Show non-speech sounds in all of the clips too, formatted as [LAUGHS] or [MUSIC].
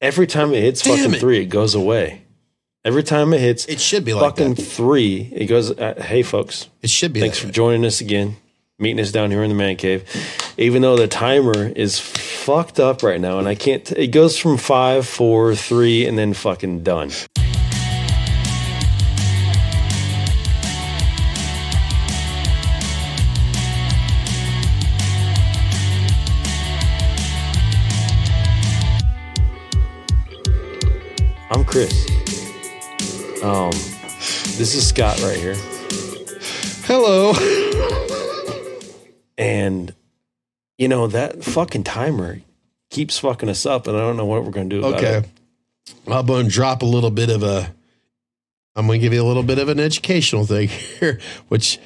Every time it hits Damn fucking it. three, it goes away. Every time it hits It should be like fucking that. three, it goes. Uh, hey, folks, It should be. thanks that for way. joining us again, meeting us down here in the man cave. Even though the timer is fucked up right now, and I can't. T- it goes from five, four, three, and then fucking done. Chris. Um, this is Scott right here. Hello. [LAUGHS] And you know that fucking timer keeps fucking us up, and I don't know what we're gonna do about Okay. it. I'm going to drop a little bit of a. I'm going to give you a little bit of an educational thing [LAUGHS] here, which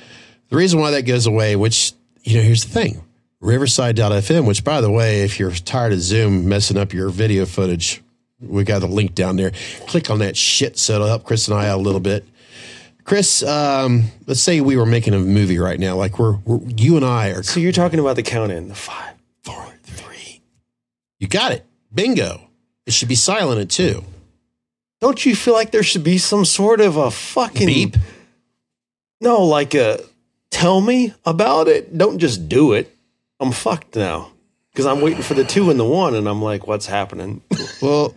the reason why that goes away, which, you know, here's the thing Riverside.fm, which, by the way, if you're tired of Zoom messing up your video footage, we got the link down there. Click on that shit so it'll help Chris and I out a little bit. Chris, um, let's say we were making a movie right now. Like we're, we're you and I are So you're talking about the count in the five, four, three. You got it. Bingo. It should be silent at two. Don't you feel like there should be some sort of a fucking Beep. No, like a tell me about it. Don't just do it. I'm fucked now because I'm waiting for the two and the one, and I'm like, what's happening? Well,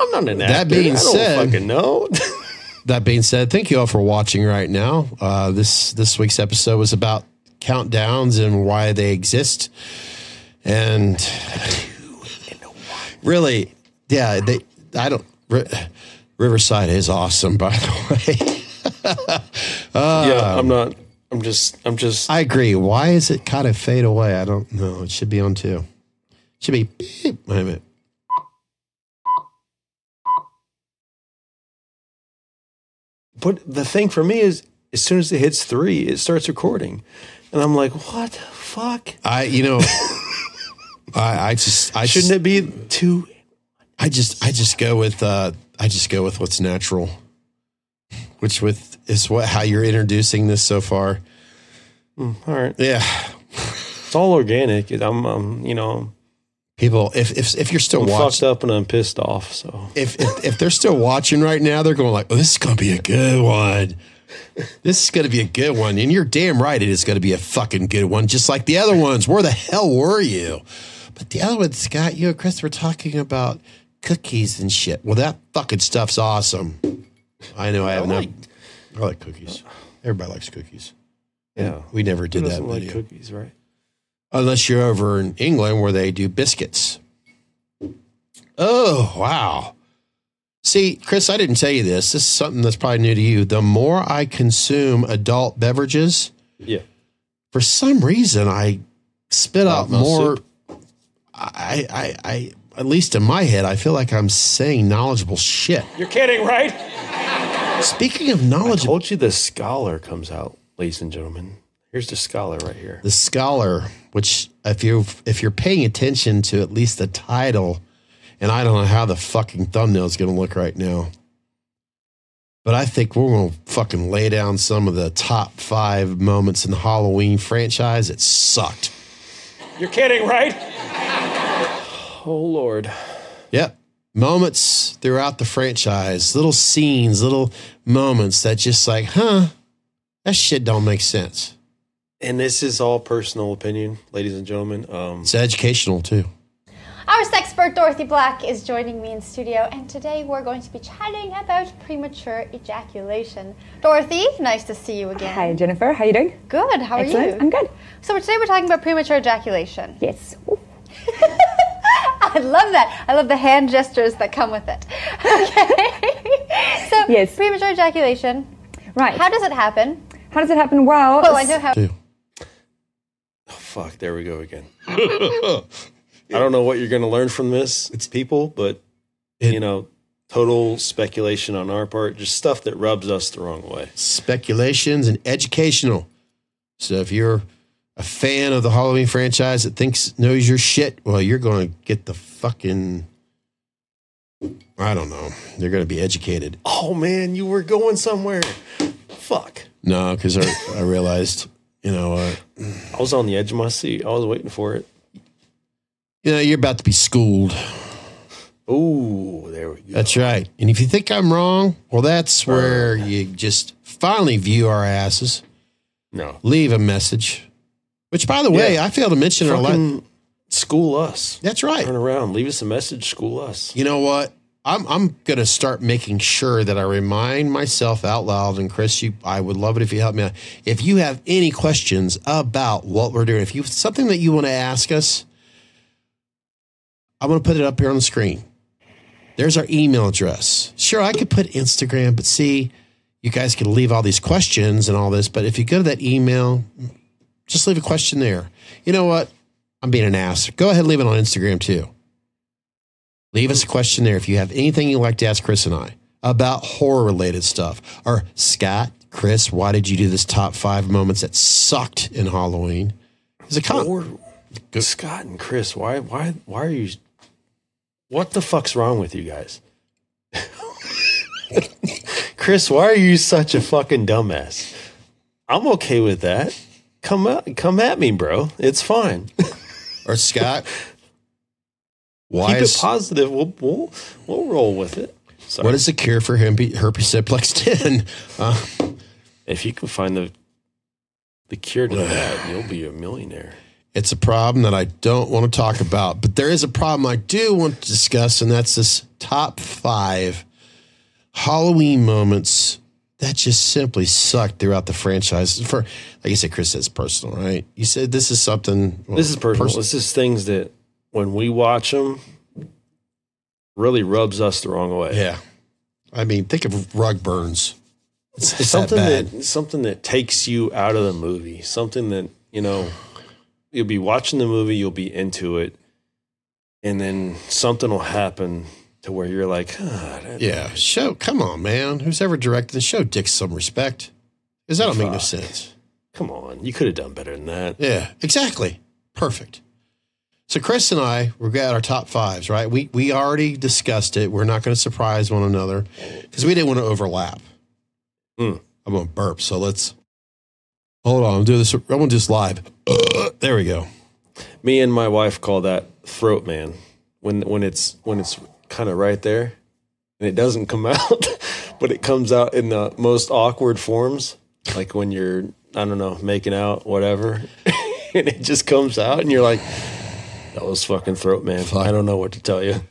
I'm not an That actor. being I don't said- fucking know. [LAUGHS] that being said, thank you all for watching right now. Uh, this this week's episode was about countdowns and why they exist, and really, yeah, they. I don't. Riverside is awesome, by the way. [LAUGHS] yeah, I'm not. I'm just. I'm just. I agree. Why is it kind of fade away? I don't know. It should be on two. Should be. Beep. Wait a minute. But the thing for me is, as soon as it hits three, it starts recording, and I'm like, what the fuck? I. You know. [LAUGHS] I. I just. I Shouldn't just, it be two? I just I just go with uh I just go with what's natural. Which with is what how you're introducing this so far. All right, Yeah. it's all organic. I'm, um, you know, People if if if you're still I'm watching fucked up and I'm pissed off. So if, if if they're still watching right now, they're going like, "Oh, this is going to be a good one. This is going to be a good one." And you're damn right it is going to be a fucking good one, just like the other ones. Where the hell were you? But the other one, Scott, you and Chris were talking about cookies and shit. Well, that fucking stuff's awesome. I know I have no. like- I like cookies. Everybody likes cookies. yeah, We never who did that doesn't like video. cookies, right? Unless you're over in England where they do biscuits. Oh, wow. See, Chris, I didn't tell you this. This is something that's probably new to you. The more I consume adult beverages, Yeah. for some reason I spit out more. soup. I, I, I, at least in my head, I feel like I'm saying knowledgeable shit. You're kidding, right? Speaking of knowledge, I knowledgeable, told you the scholar comes out, ladies and gentlemen. Here's the scholar right here. the scholar, which if you if you're paying attention to at least the title, and I don't know how the fucking thumbnail is going to look right now, but I think we're going to fucking lay down some of the top five moments in the Halloween franchise. It sucked. You're kidding, right? Oh Lord. Yep. Moments throughout the franchise, little scenes, little moments that just like, huh, that shit don't make sense. And this is all personal opinion, ladies and gentlemen. Um, It's educational too. Our sexpert Dorothy Black is joining me in studio, and today we're going to be chatting about premature ejaculation. Dorothy, nice to see you again. Hi, Jennifer. How are you doing? Good. How are Excellent. you? I'm good. So today we're talking about premature ejaculation. Yes. [LAUGHS] I love that. I love the hand gestures that come with it. [LAUGHS] Okay. so Yes. premature ejaculation. Right. How does it happen? How does it happen? Well, Well, I know how. Too. Fuck, there we go again. [LAUGHS] I don't know what you're going to learn from this, it's people, but It- you know, total speculation on our part, just stuff that rubs us the wrong way. speculations and educational. So if you're a fan of the Halloween franchise that thinks knows your shit, well, you're going to get the fucking I don't know. You're going to be educated. Oh man, you were going somewhere. Fuck. No, because I, I realized, you know, uh, I was on the edge of my seat. I was waiting for it. you know, you're about to be schooled. Oh, there we go. That's right. And if you think I'm wrong, well, that's where you just finally view our asses, no. leave a message. Which, by the way, Yeah. I failed to mention our. School us. that's right. Turn around. Leave us a message. School us. You know what? I'm I'm gonna start making sure that I remind myself out loud. And Chris, you, I would love it if you help me out. If you have any questions about what we're doing, if you something that you want to ask us, I'm gonna put it up here on the screen. There's our email address. Sure, I could put Instagram, but see, you guys can leave all these questions and all this. But if you go to that email, just leave a question there. You know what? I'm being an ass. Go ahead and leave it on Instagram too. Leave us a question there if you have anything you'd like to ask Chris and I about horror related stuff. Or Scott, Chris, why did you do this top five moments that sucked in Halloween? It's a con- Or Scott and Chris, why why why are you what the fuck's wrong with you guys? [LAUGHS] Chris, why are you such a fucking dumbass? I'm okay with that. Come out, come at me, bro. It's fine. or Scott, [LAUGHS] why Keep is, it positive. We'll we'll we'll roll with it. Sorry. what is the cure for herpes, simplex 10? [LAUGHS] Uh, if you can find the the cure to that, you'll be a millionaire. it's a problem that I don't want to talk about, but there is a problem I do want to discuss, and that's this top five Halloween moments that just simply sucked throughout the franchise. For like you said, Chris says personal, right? You said this is something. well, This is personal. pers- This is things that when we watch them, really rubs us the wrong way. yeah, I mean, think of rug burns. It's, it's something that that, something that takes you out of the movie. Something that you know you'll be watching the movie, you'll be into it, and then something will happen to where you're like, ah, yeah, show. Come on, man. Who's ever directed the show? Dick some respect, because that don't make no sense. come on, you could have done better than that. Yeah, exactly. Perfect. So Chris and I, we've got our top fives, right? We we already discussed it. We're not going to surprise one another because we didn't want to overlap. Hmm. I'm going to burp. So let's hold on. I'm doing this. I'm going to do this live. [CLEARS THROAT] there we go. Me and my wife call that throat man when when it's when it's kind of right there and it doesn't come [LAUGHS] out, but it comes out in the most awkward forms, like when you're I don't know making out whatever, [LAUGHS] and it just comes out and you're like, that was fucking throat man. I don't know what to tell you. [LAUGHS]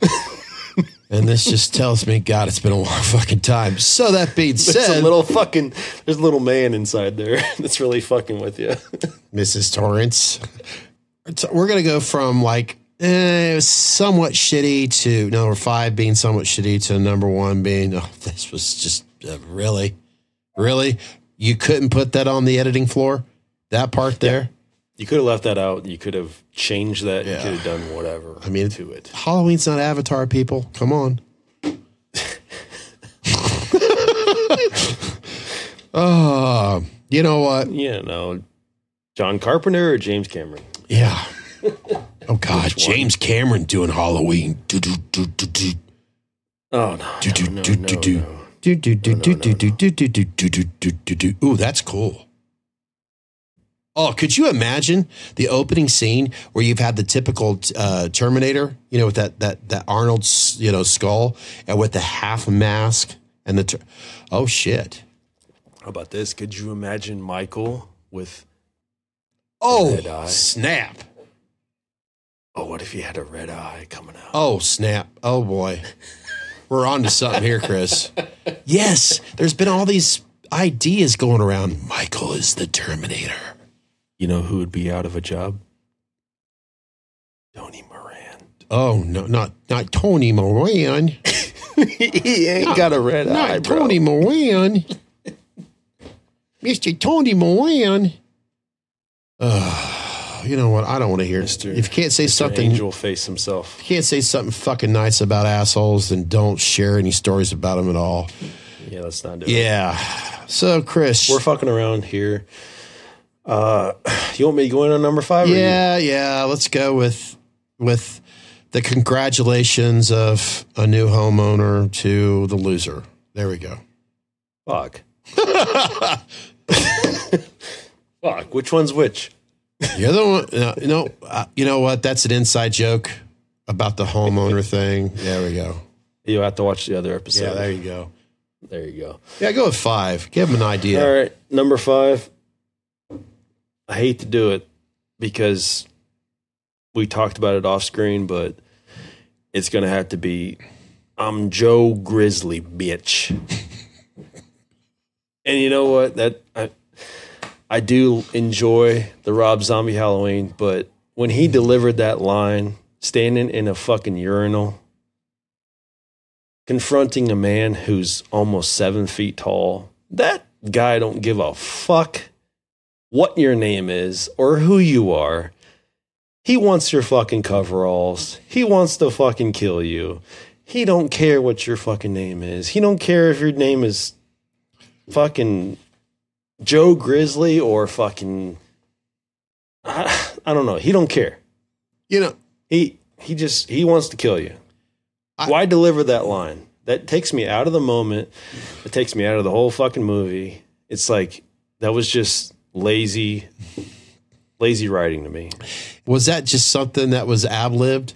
And this just tells me, God, it's been a long fucking time. So that being There's said, a little fucking there's a little man inside there [LAUGHS] that's really fucking with you. [LAUGHS] Mrs. Torrance. We're going to go from like eh, it was somewhat shitty to number five being somewhat shitty to number one being, oh, this was just uh, really, really? You couldn't put that on the editing floor? That part there? You could have left that out. You could have changed that. Yeah. You could have done whatever. I mean, to it. Halloween's not Avatar, people. Come on. oh, [LAUGHS] you know what? Yeah, no. John Carpenter or James Cameron? Yeah. Oh God, James Cameron doing Halloween. Do do do do do. Oh no, Do, do, no, do, no, do, do. no. Do do do do do do do do do do do do do do. Ooh, that's cool. Oh, could you imagine the opening scene where you've had the typical uh, Terminator, you know, with that that that Arnold's you know skull and with the half mask and the ter- oh shit How about this? Could you imagine Michael with? oh snap Oh, what if he had a red eye coming out? oh snap oh boy we're on to something here, Chris. Yes, there's been all these ideas going around. Michael is the Terminator. You know who would be out of a job? Tony Moran. Oh no, not not Tony Moran. [LAUGHS] he ain't got a red Not eye, bro. Tony Moran. Mr. Tony Moran. Uh, you know what? I don't want to hear it. Mr. If you can't say Mr. something, Angel face himself. if you can't say something fucking nice about assholes, then don't share any stories about them at all. Yeah, let's not do it. Yeah. So, Chris. We're fucking around here. Uh, [SIGHS] you want me to go in on number five? you- yeah, yeah. Let's go with with the congratulations of a new homeowner to the loser. There we go. Fuck. [LAUGHS] Fuck. Which one's which? You're the one. No, no uh, you know what? That's an inside joke. about the homeowner [LAUGHS] thing. There we go. You have to watch the other episode. Yeah, there you go. there you go. Yeah, go with five. Give him an idea. All right, number five. I hate to do it because we talked about it off screen, but it's gonna have to be I'm Joe Grizzly, bitch. [LAUGHS] and you know what? That I I do enjoy the Rob Zombie Halloween, but when he delivered that line, standing in a fucking urinal, confronting a man who's almost seven feet tall, that guy don't give a fuck what your name is or who you are. He wants your fucking coveralls. He wants to fucking kill you. He don't care what your fucking name is. He don't care if your name is fucking Joe Grizzly or fucking I, I don't know. He don't care. You know, He he just he wants to kill you. I- Why deliver that line? That takes me out of the moment. It takes me out of the whole fucking movie. It's like that was just lazy lazy writing to me. was that just something that was ab libbed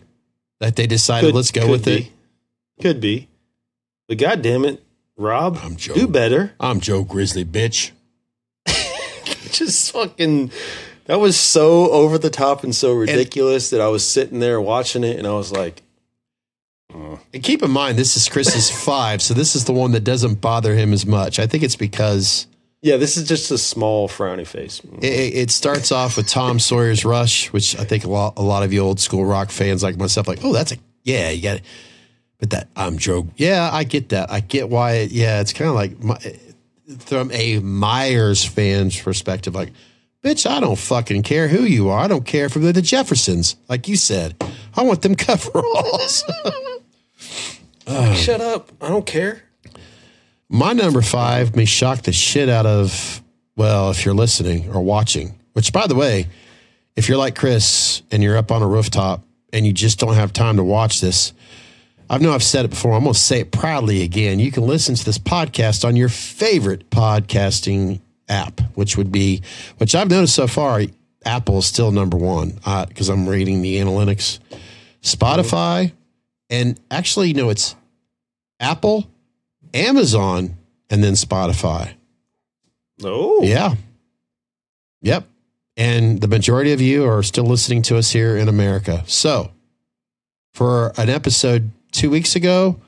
that they decided Could- let's go with be. it? Could be. But god damn it, Rob, I'm Joe. do better. I'm Joe Grizzly, bitch. [LAUGHS] Just fucking that was so over the top and so ridiculous that I was sitting there watching it and I was like, uh. And keep in mind, this is Chris's [LAUGHS] five, so this is the one that doesn't bother him as much. I think it's because yeah, this is just a small frowny face. it, it it starts off with Tom Sawyer's Rush, which I think a lot, a lot of you old school rock fans like myself, like, oh, that's a yeah, you got it. But that I'm Joe. Yeah, I get that. I get why. It, yeah, it's kind of like my, from a Myers fan's perspective, like, bitch, I don't fucking care who you are. I don't care if they're the Jeffersons, like you said. I want them coveralls. [LAUGHS] Shut up. I don't care. My number five may shock the shit out of, well, if you're listening or watching, which by the way, if you're like Chris and you're up on a rooftop and you just don't have time to watch this, I know I've said it before. I'm going to say it proudly again. You can listen to this podcast on your favorite podcasting app, which would be, which I've noticed so far, Apple is still number one uh, because I'm reading the analytics. Spotify, and actually, no, it's Apple, Amazon, and then Spotify. Oh. Yeah. Yep. And the majority of you are still listening to us here in America. So, for an episode two weeks ago,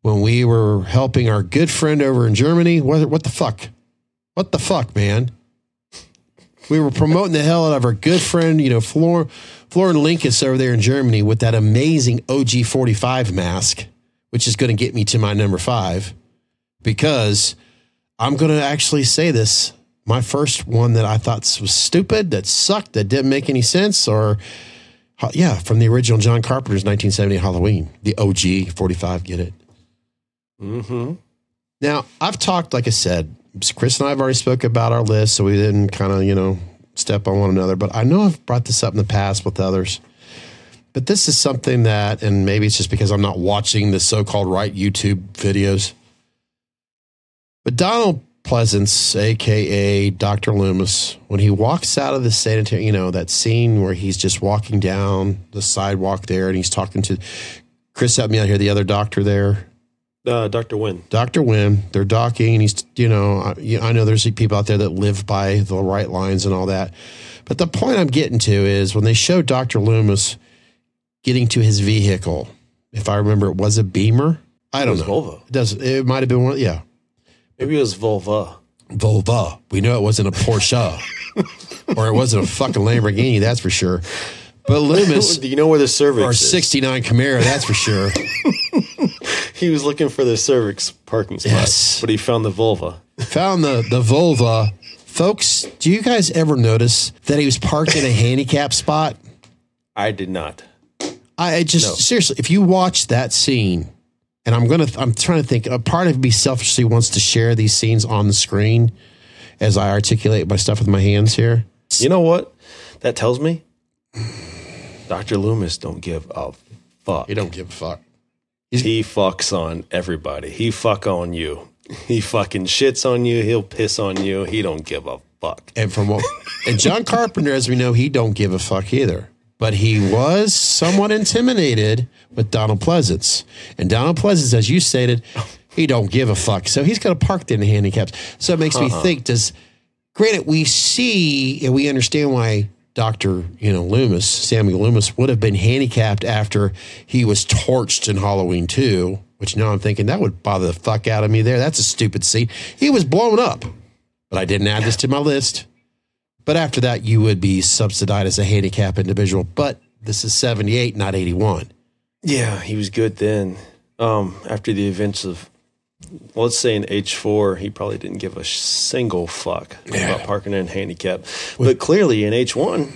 when we were helping our good friend over in Germany, what, what the fuck? What the fuck, man? We were promoting the hell out of our good friend, you know, Flor, Florin Linkus over there in Germany with that amazing OG 45 mask, which is going to get me to my number five because I'm going to actually say this. My first one that I thought was stupid, that sucked, that didn't make any sense, or yeah, from the original John Carpenter's 1970 Halloween, the OG 45. Get it? Mm-hmm. Now I've talked, like I said, Chris and I have already spoke about our list, so we didn't kind of you know step on one another. But I know I've brought this up in the past with others. But this is something that, and maybe it's just because I'm not watching the so-called right YouTube videos. But Donald Pleasence, aka Dr. Loomis, when he walks out of the sanitary, you know, that scene where he's just walking down the sidewalk there and he's talking to Chris helped me out here, the other doctor there. Uh, Dr. Wynn. Dr. Wynn, they're docking, and he's, you know, I, I know there's people out there that live by the right lines and all that. But the point I'm getting to is when they show Dr. Loomis getting to his vehicle, if I remember, it was a Beamer. I don't know. Volvo. It does. It might have been one. Yeah, Maybe it was Volva. Volvo. We know it wasn't a Porsche, [LAUGHS] or it wasn't a fucking Lamborghini. That's for sure. But [LAUGHS] Loomis Do you know where the cervix or is? '69 Camaro. That's for sure. [LAUGHS] He was looking for the cervix parking spot, Yes. but he found the vulva. found the the Volva. Folks, do you guys ever notice that he was parked in a handicap spot? I did not. I, I just No. seriously, if you watch that scene, and I'm gonna, I'm trying to think. A part of me selfishly wants to share these scenes on the screen as I articulate my stuff with my hands here. You know what? That tells me Dr. Loomis don't give a fuck. He don't give a fuck. He fucks on everybody. He fuck on you. He fucking shits on you. He'll piss on you. He don't give a fuck. And from what, and John Carpenter, as we know, he don't give a fuck either. But he was somewhat intimidated with Donald Pleasence. And Donald Pleasence, as you stated, he don't give a fuck. So he's going to park in the handicaps. So it makes me uh-huh. think, does, granted, we see and we understand why Dr. You know, Loomis, Samuel Loomis would have been handicapped after he was torched in Halloween 2, which now I'm thinking that would bother the fuck out of me there. That's a stupid scene. He was blown up, but I didn't add this to my list. But after that, you would be subsidized as a handicap individual. But this is 78, not 81. Yeah, he was good then. Um, after the events of, let's say in H four, he probably didn't give a single fuck about parking in handicap. But clearly in H one,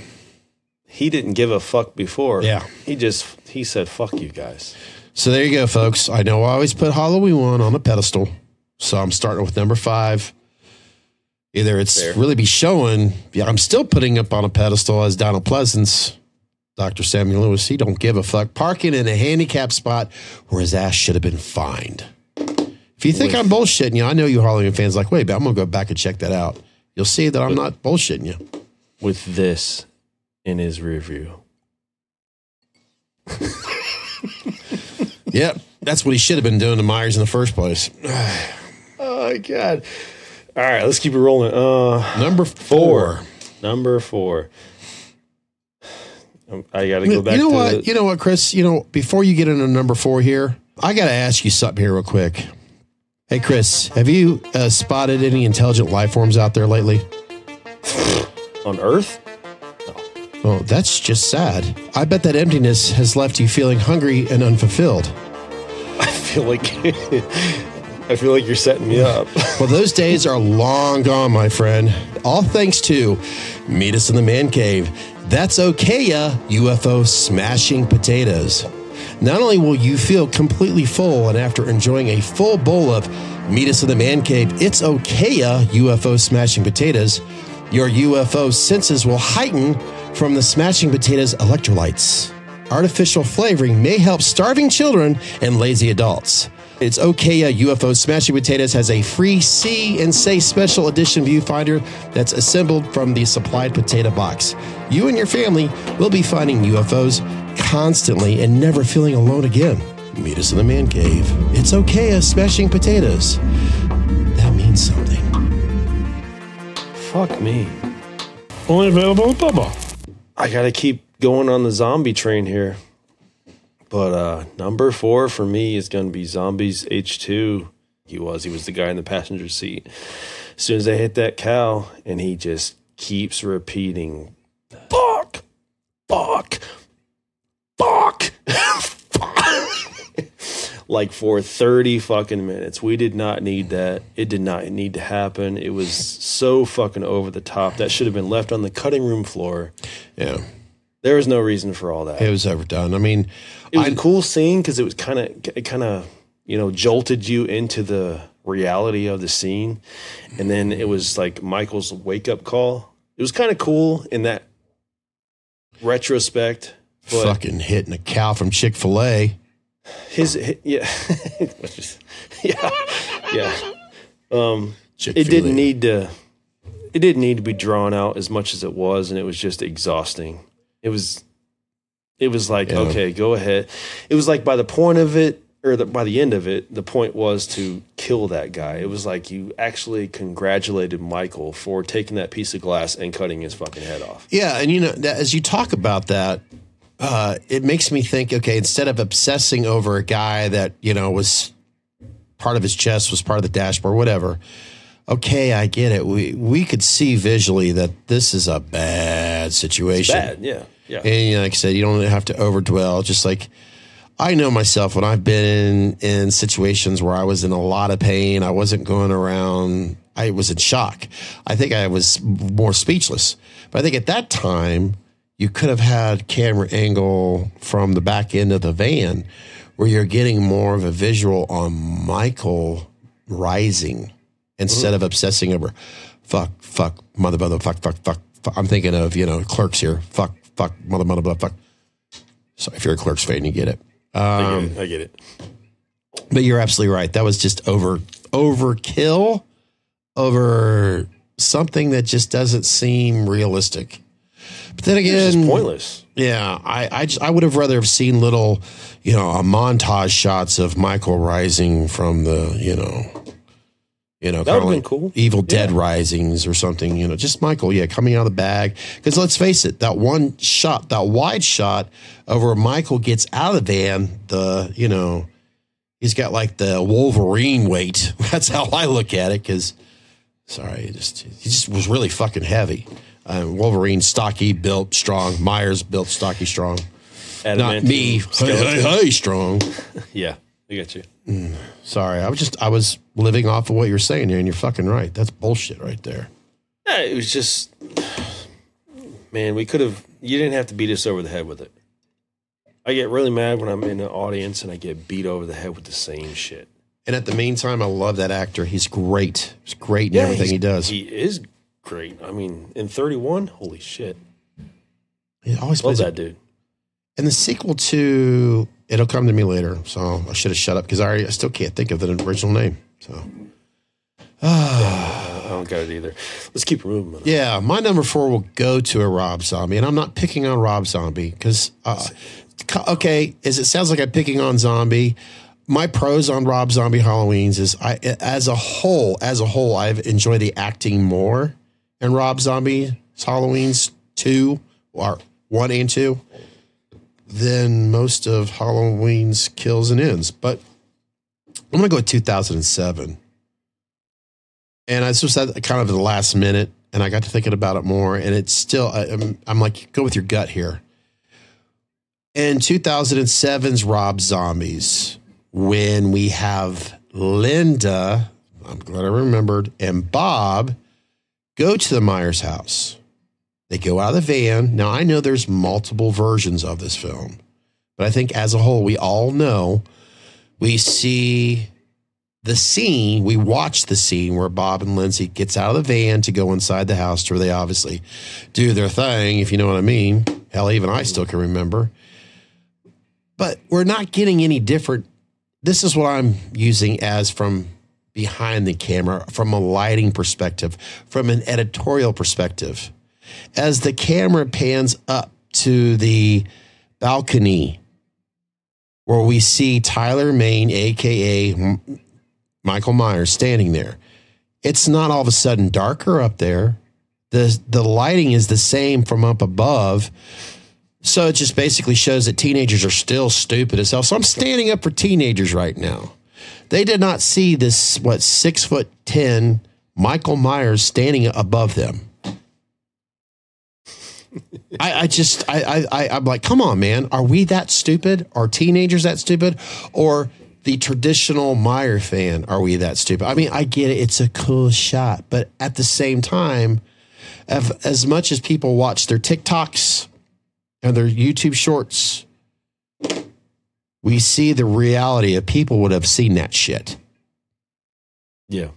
he didn't give a fuck before. Yeah. he just he said, "Fuck you guys." So there you go, folks. I know I always put Halloween one on a pedestal. So I'm starting with number five. Either it's Fair. really be showing, yeah, I'm still putting up on a pedestal as Donald Pleasence, Dr. Samuel Lewis. He don't give a fuck. Parking in a handicap spot where his ass should have been fined. If you think I'm bullshitting you, I know you Halloween fans like, wait, but I'm gonna go back and check that out. You'll see that I'm not bullshitting you. With this in his rear view. [LAUGHS] Yep, that's what he should have been doing to Myers in the first place. [SIGHS] [SIGHS] Oh my god! All right, let's keep it rolling. Uh, Number four. number four. I got to go back. you know to what? You know what, Chris? You know, before you get into number four here, I got to ask you something here real quick. Hey, Chris, have you uh, spotted any intelligent life forms out there lately? on Earth. Oh, that's just sad. I bet that emptiness has left you feeling hungry and unfulfilled. [LAUGHS] I feel like I feel like you're setting me up. [LAUGHS] Well, those days are long gone, my friend. All thanks to Meet Us in the Man Cave. That's Okaya UFO smashing potatoes. Not only will you feel completely full, and after enjoying a full bowl of Meet Us in the Man Cave, it's Okaya UFO smashing potatoes, your UFO senses will heighten from the smashing potatoes electrolytes. Artificial flavoring may help starving children and lazy adults. It's Okaya UFO Smashing Potatoes has a free See and Say special edition viewfinder that's assembled from the supplied potato box. You and your family will be finding UFOs constantly and never feeling alone again. Meet us in the man cave. It's Okaya Smashing Potatoes. That means something. Fuck me. Only available at Bubba. I got to keep going on the zombie train here. But uh number 4 for me is going to be Zombies H2. He was he was the guy in the passenger seat. As soon as they hit that cow and he just keeps repeating fuck fuck fuck Fuck [LAUGHS] like for 30 fucking minutes. We did not need that. It did not need to happen. It was so fucking over the top. That should have been left on the cutting room floor. Yeah, There was no reason for all that. it was overdone. I mean, It was I- a cool scene because it was kind of, it kind of, you know, jolted you into the reality of the scene, and then it was like Michael's wake up call. It was kind of cool in that retrospect, but fucking hitting a cow from Chick fil A. his, hi- yeah, [LAUGHS] [LAUGHS] yeah, yeah. Um, it didn't need to. It didn't need to be drawn out as much as it was, and it was just exhausting. It was. It was like Yeah. okay, go ahead. It was like by the point of it, or the, by the end of it, the point was to kill that guy. It was like you actually congratulated Michael for taking that piece of glass and cutting his fucking head off. Yeah, and you know, that, as you talk about that, uh, it makes me think. Okay, instead of obsessing over a guy that you know was part of his chest was part of the dashboard, whatever. Okay, I get it. We we could see visually that this is a bad situation. Bad, yeah, yeah. And you know, like I said, you don't have to overdwell. Just like I know myself when I've been in, in situations where I was in a lot of pain, I wasn't going around, I was in shock. I think I was more speechless. But I think at that time, you could have had camera angle from the back end of the van where you're getting more of a visual on Michael rising instead of obsessing over fuck, fuck, mother, mother, fuck, fuck, fuck, fuck. I'm thinking of, you know, clerks here. Fuck, fuck, mother, mother, mother, fuck. So if you're a clerks fan, you get it. I get it. Um, I get it. But you're absolutely right. That was just over overkill over something that just doesn't seem realistic. But then It's again, pointless. Yeah, I I, just, I would have rather have seen little, you know, a montage shots of Michael rising from the, you know, you know, That would've been cool. Evil Dead Yeah. Risings or something. You know, just Michael, yeah, coming out of the bag. Because let's face it, that one shot, that wide shot of where Michael gets out of the van, the you know, he's got like the Wolverine weight. [LAUGHS] That's how I look at it. Because sorry, he just he just was really fucking heavy. Uh, Wolverine, stocky, built, strong. Myers, built, stocky, strong. Not me. Hey, hey, hey, strong. [LAUGHS] Yeah, I get you. Sorry, I was just I was living off of what you're saying here, and you're fucking right. That's bullshit right there. Yeah, it was just, man, we could have. You didn't have to beat us over the head with it. I get really mad when I'm in an audience and I get beat over the head with the same shit. And at the meantime, I love that actor. He's great. He's great in everything he does. He is great. I mean, in 31, holy shit, He always love plays that it. dude. And the sequel to it'll come to me later. So I should have shut up because I, I still can't think of the original name. So I don't got it either. Let's keep moving. yeah, my number four will go to a Rob Zombie, and I'm not picking on Rob Zombie because uh, okay, as it sounds like I'm picking on Zombie. My pros on Rob Zombie Halloween's is I as a whole, as a whole, I've enjoyed the acting more in Rob Zombie's Halloween's two or one and two than most of Halloween's kills and ends. But I'm gonna go with 2007. And I just at kind of the last minute, and I got to thinking about it more, and it's still I, I'm, I'm like, go with your gut here. In 2007's Rob Zombies, when we have Linda, I'm glad I remembered, and Bob go to the Myers house. They go out of the van. Now I know there's multiple versions of this film, but I think as a whole, we all know we see the scene. We watch the scene where Bob and Lindsay gets out of the van to go inside the house, where they obviously do their thing, if you know what I mean. Hell, even I still can remember. But we're not getting any different. This is what I'm using as from behind the camera, from a lighting perspective, from an editorial perspective as the camera pans up to the balcony where we see Tyler Mane, aka Michael Myers, standing there. It's not all of a sudden darker up there. The the lighting is the same from up above. So it just basically shows that teenagers are still stupid as hell. So I'm standing up for teenagers right now. They did not see this what six foot ten Michael Myers standing above them. I, I just I, I I'm like, come on, man. Are we that stupid? Are teenagers that stupid? Or the traditional Meyer fan, are we that stupid? I mean, I get it, it's a cool shot, but at the same time, as, as much as people watch their TikToks and their YouTube shorts, we see the reality of people would have seen that shit. Yeah.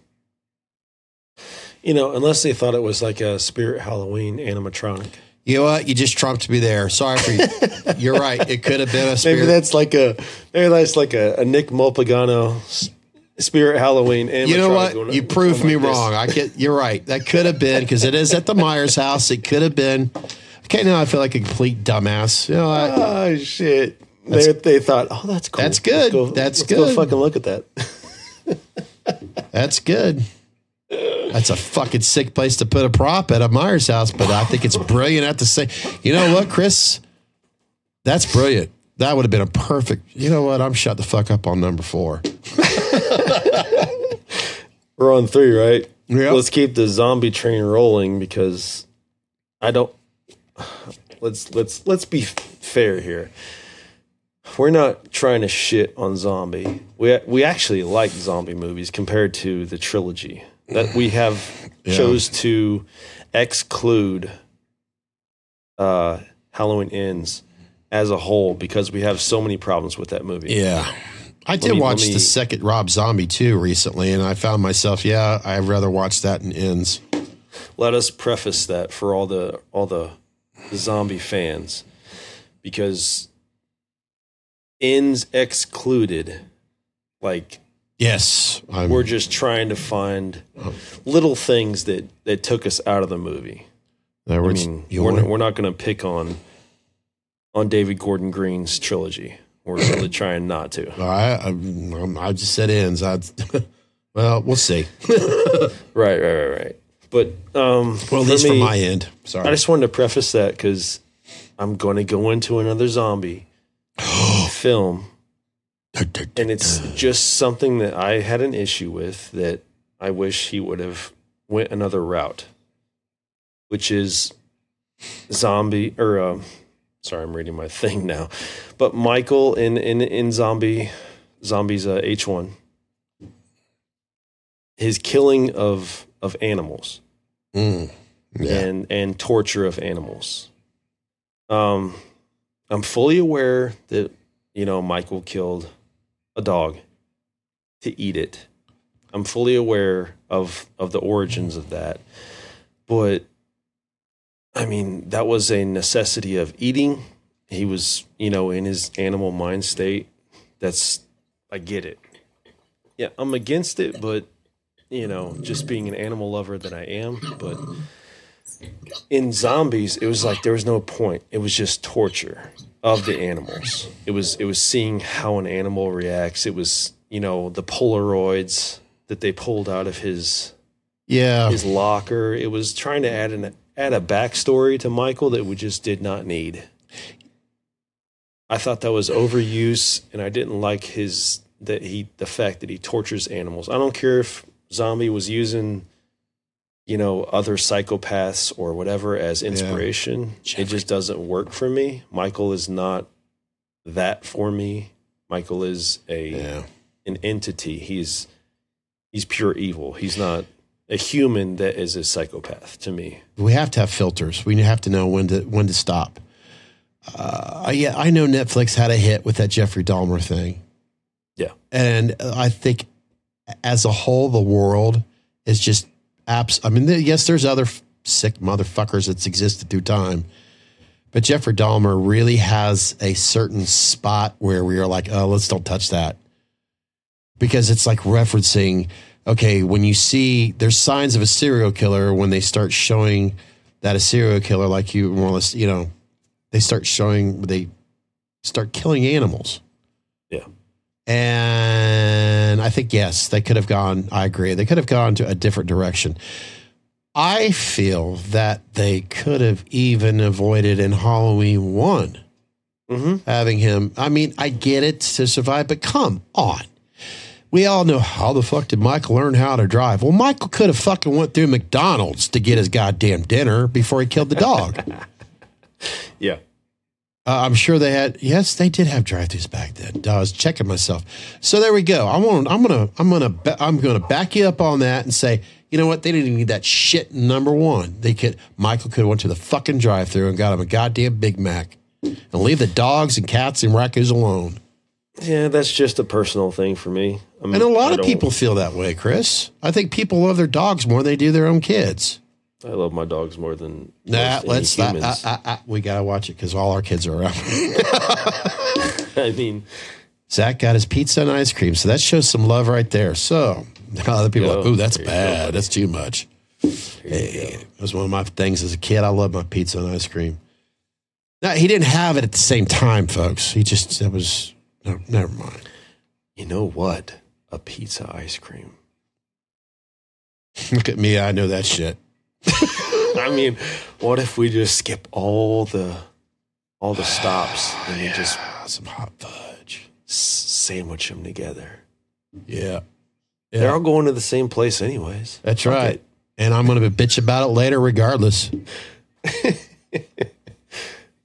You know, unless they thought it was like a Spirit Halloween animatronic. You know what? You just trumped me there. Sorry for you. [LAUGHS] You're right. It could have been a spirit. Maybe that's like a maybe that's like a, a Nick Mulpagano Spirit Halloween animatronic. You know what? going- You proved me like wrong. I get. You're right. That could have been because it is at the Myers house. It could have been. Okay, now I feel like a complete dumbass. You know what? Oh shit! They they thought, oh, that's cool. That's good. Let's go, That's let's Go good. fucking look at that. That's good. That's a fucking sick place to put a prop at a Myers house, but I think it's brilliant at the same. You know what, Chris? That's brilliant. That would have been a perfect. You know what? I'm shut the fuck up on number four. [LAUGHS] We're on three, right? Yep. Let's keep the zombie train rolling because I don't. Let's let's let's be fair here. We're not trying to shit on zombie. We we actually like zombie movies compared to the trilogy that we [SIGHS] have chose to exclude. Uh, Halloween ends as a whole because we have so many problems with that movie. Yeah. I did me- watch me- the second Rob Zombie too recently, and I found myself, yeah, I'd rather watch that than ends. let us preface that for all the all the zombie fans because ends excluded like Yes, I'm, we're just trying to find little things that that took us out of the movie i mean we're not, we're not going to pick on on David Gordon Green's trilogy. We're really [COUGHS] trying not to. I, I, I just said ends. I, [LAUGHS] well, we'll see. [LAUGHS] Right, right, right, right. But um, Well, at least me, from my end. Sorry, I just wanted to preface that because I'm going to go into another zombie [GASPS] film, and it's just something that I had an issue with that I wish he would have went another route, which is zombie or um, sorry, I'm reading my [LAUGHS] thing now, but Michael in in in zombie zombies uh, H one, his killing of of animals Mm, yeah. and and torture of animals. Um, I'm fully aware that you know Michael killed a dog to eat it. I'm fully aware of of the origins of that, but I mean that was a necessity of eating. He was you know in his animal mind state. That's I get it. Yeah, I'm against it, but you know, just being an animal lover that I am, but in zombies, it was like there was no point. It was just torture of the animals. It was it was seeing how an animal reacts. It was, you know, the Polaroids that they pulled out of his yeah. his locker. It was trying to add an add a backstory to Michael that we just did not need. I thought that was overuse, and I didn't like his that he the fact that he tortures animals. I don't care if zombie was using, you know, other psychopaths or whatever as inspiration. Jeffrey. It just doesn't work for me. Michael is not that for me. Michael is a Yeah. an entity. He's he's pure evil. He's not a human that is a psychopath to me. we have to have filters. We have to know when to when to stop. Uh, yeah, I know Netflix had a hit with that Jeffrey Dahmer thing, Yeah. and I think as a whole, the world is just apps. I mean, yes, there's other sick motherfuckers that's existed through time, but Jeffrey Dahmer really has a certain spot where we are like, oh, let's don't touch that because it's like referencing okay when you see there's signs of a serial killer when they start showing that a serial killer like you more or less you know they start showing they start killing animals Yeah. And i think yes they could have gone i agree they could have gone to a different direction i feel that they could have even avoided in halloween 1 Mm-hmm. having him. I mean, I get it to survive, but come on. We all know how the fuck did Michael learn how to drive? Well, Michael could have fucking went through McDonald's to get his goddamn dinner before he killed the dog. [LAUGHS] uh, I'm sure they had. Yes, they did have drive-throughs back then. I was checking myself. So there we go. I want. I'm gonna. I'm gonna. I'm gonna back you up on that and say, you know what? They didn't need that shit. Number one, they could. Michael could have went to the fucking drive-through and got him a goddamn Big Mac, and leave the dogs and cats and raccoons alone. Yeah, that's just a personal thing for me. I'm, And a lot of people feel that way, Chris. I think people love their dogs more than they do their own kids. I love my dogs more than Nah, let's. I, humans. I, I, we gotta watch it because all our kids are around. [LAUGHS] I mean, Zach got his pizza and ice cream, so that shows some love right there. So [LAUGHS] other people are like, "Ooh, that's you go, bad. that's too much." Hey, it was one of my things as a kid. I love my pizza and ice cream. Now he didn't have it at the same time, folks. He just that was no, never mind. you know what? A pizza ice cream. [LAUGHS] Look at me, I know that shit. [LAUGHS] I mean, what if we just skip all the all the stops and we [SIGHS] just some hot fudge. sandwich them together? Yeah, They're all going to the same place, anyways. that's right. it. And I'm going to bitch about it later, regardless. [LAUGHS]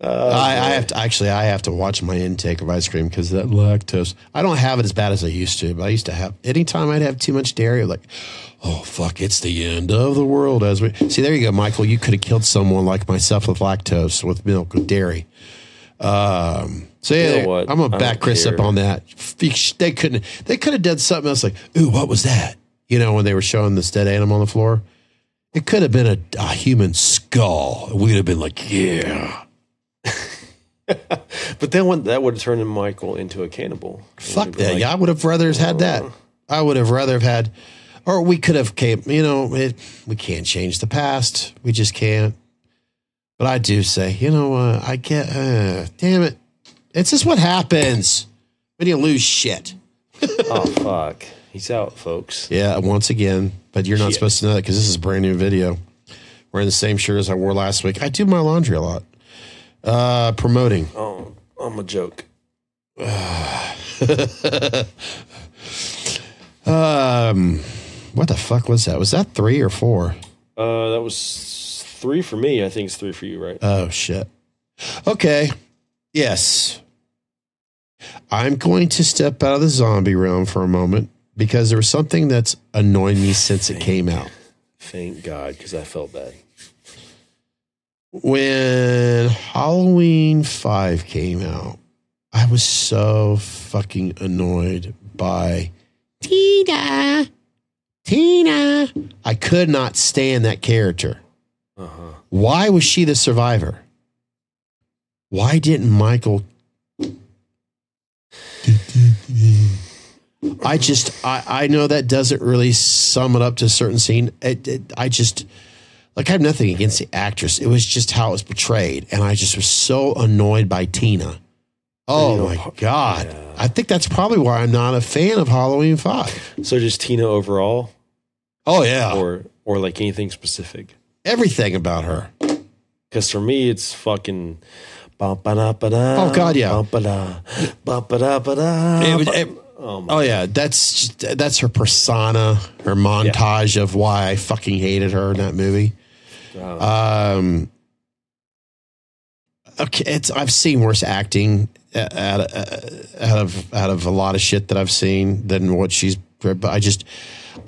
Uh, I, I have to actually. I have to watch my intake of ice cream because that lactose. I don't have it as bad as I used to, but I used to have. Anytime I'd have too much dairy, like, oh fuck, it's the end of the world. As we see, there you go, Michael. You could have killed someone like myself with lactose, with milk, with dairy. Um, so yeah, You know what? I'm gonna back Chris up on that. They couldn't. They could have done something else, like, ooh, what was that? You know, when they were showing this dead animal on the floor, it could have been a, a human skull. We'd have been like, yeah. [LAUGHS] But then when, that would have turned Michael into a cannibal. Fuck that. like, yeah, I would have rather had that. I would have rather have had, or we could have came. You know, it, we can't change the past. We just can't. But But I do say, you know, uh, I get, uh, damn it. It's just what happens when you lose shit. [LAUGHS] oh fuck, he's out, folks. Yeah, once again, but you're not Shit. supposed to know that because this is a brand new video. Wearing the same shirt as I wore last week. I do my laundry a lot. Uh, promoting. Oh, I'm a joke. [SIGHS] Um, what the fuck was that? Was that three or four? Uh, that was three for me. I think it's three for you, right? Oh shit. Okay. Yes. I'm going to step out of the zombie realm for a moment because there was something that's annoyed me since it came out. Thank God, because I felt bad. When Halloween 5 came out, I was so fucking annoyed by Tina. Tina. I could not stand that character. Uh huh. Why was she the survivor? Why didn't Michael? I just, I, I know that doesn't really sum it up to a certain scene. It, it, I just, like, I have nothing against the actress. It was just how it was portrayed. And I just was so annoyed by Tina. Oh my God. yeah. I think that's probably why I'm not a fan of Halloween 5. So just Tina overall, Oh, yeah. or or like anything specific? Everything about her. Because for me, it's fucking. Oh Oh, God, yeah. It it- Oh Oh yeah, that's just, that's her persona, her montage of why I fucking hated her in that movie. Um, okay, it's I've seen worse acting uh, out of, uh, out of out of a lot of shit that I've seen than what she's. But I just,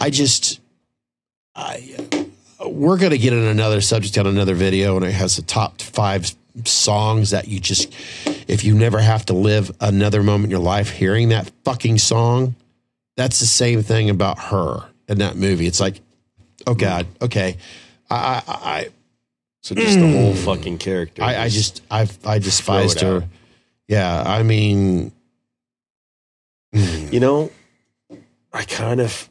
I just, I we're gonna get in another subject on another video, and it has the top five songs that you just, if you never have to live another moment in your life hearing that fucking song, that's the same thing about her in that movie. It's like, oh god, okay, I, I, I so just the whole hmm. fucking character. I, I just I I despised her. Yeah, I mean, hmm. You know, I kind of,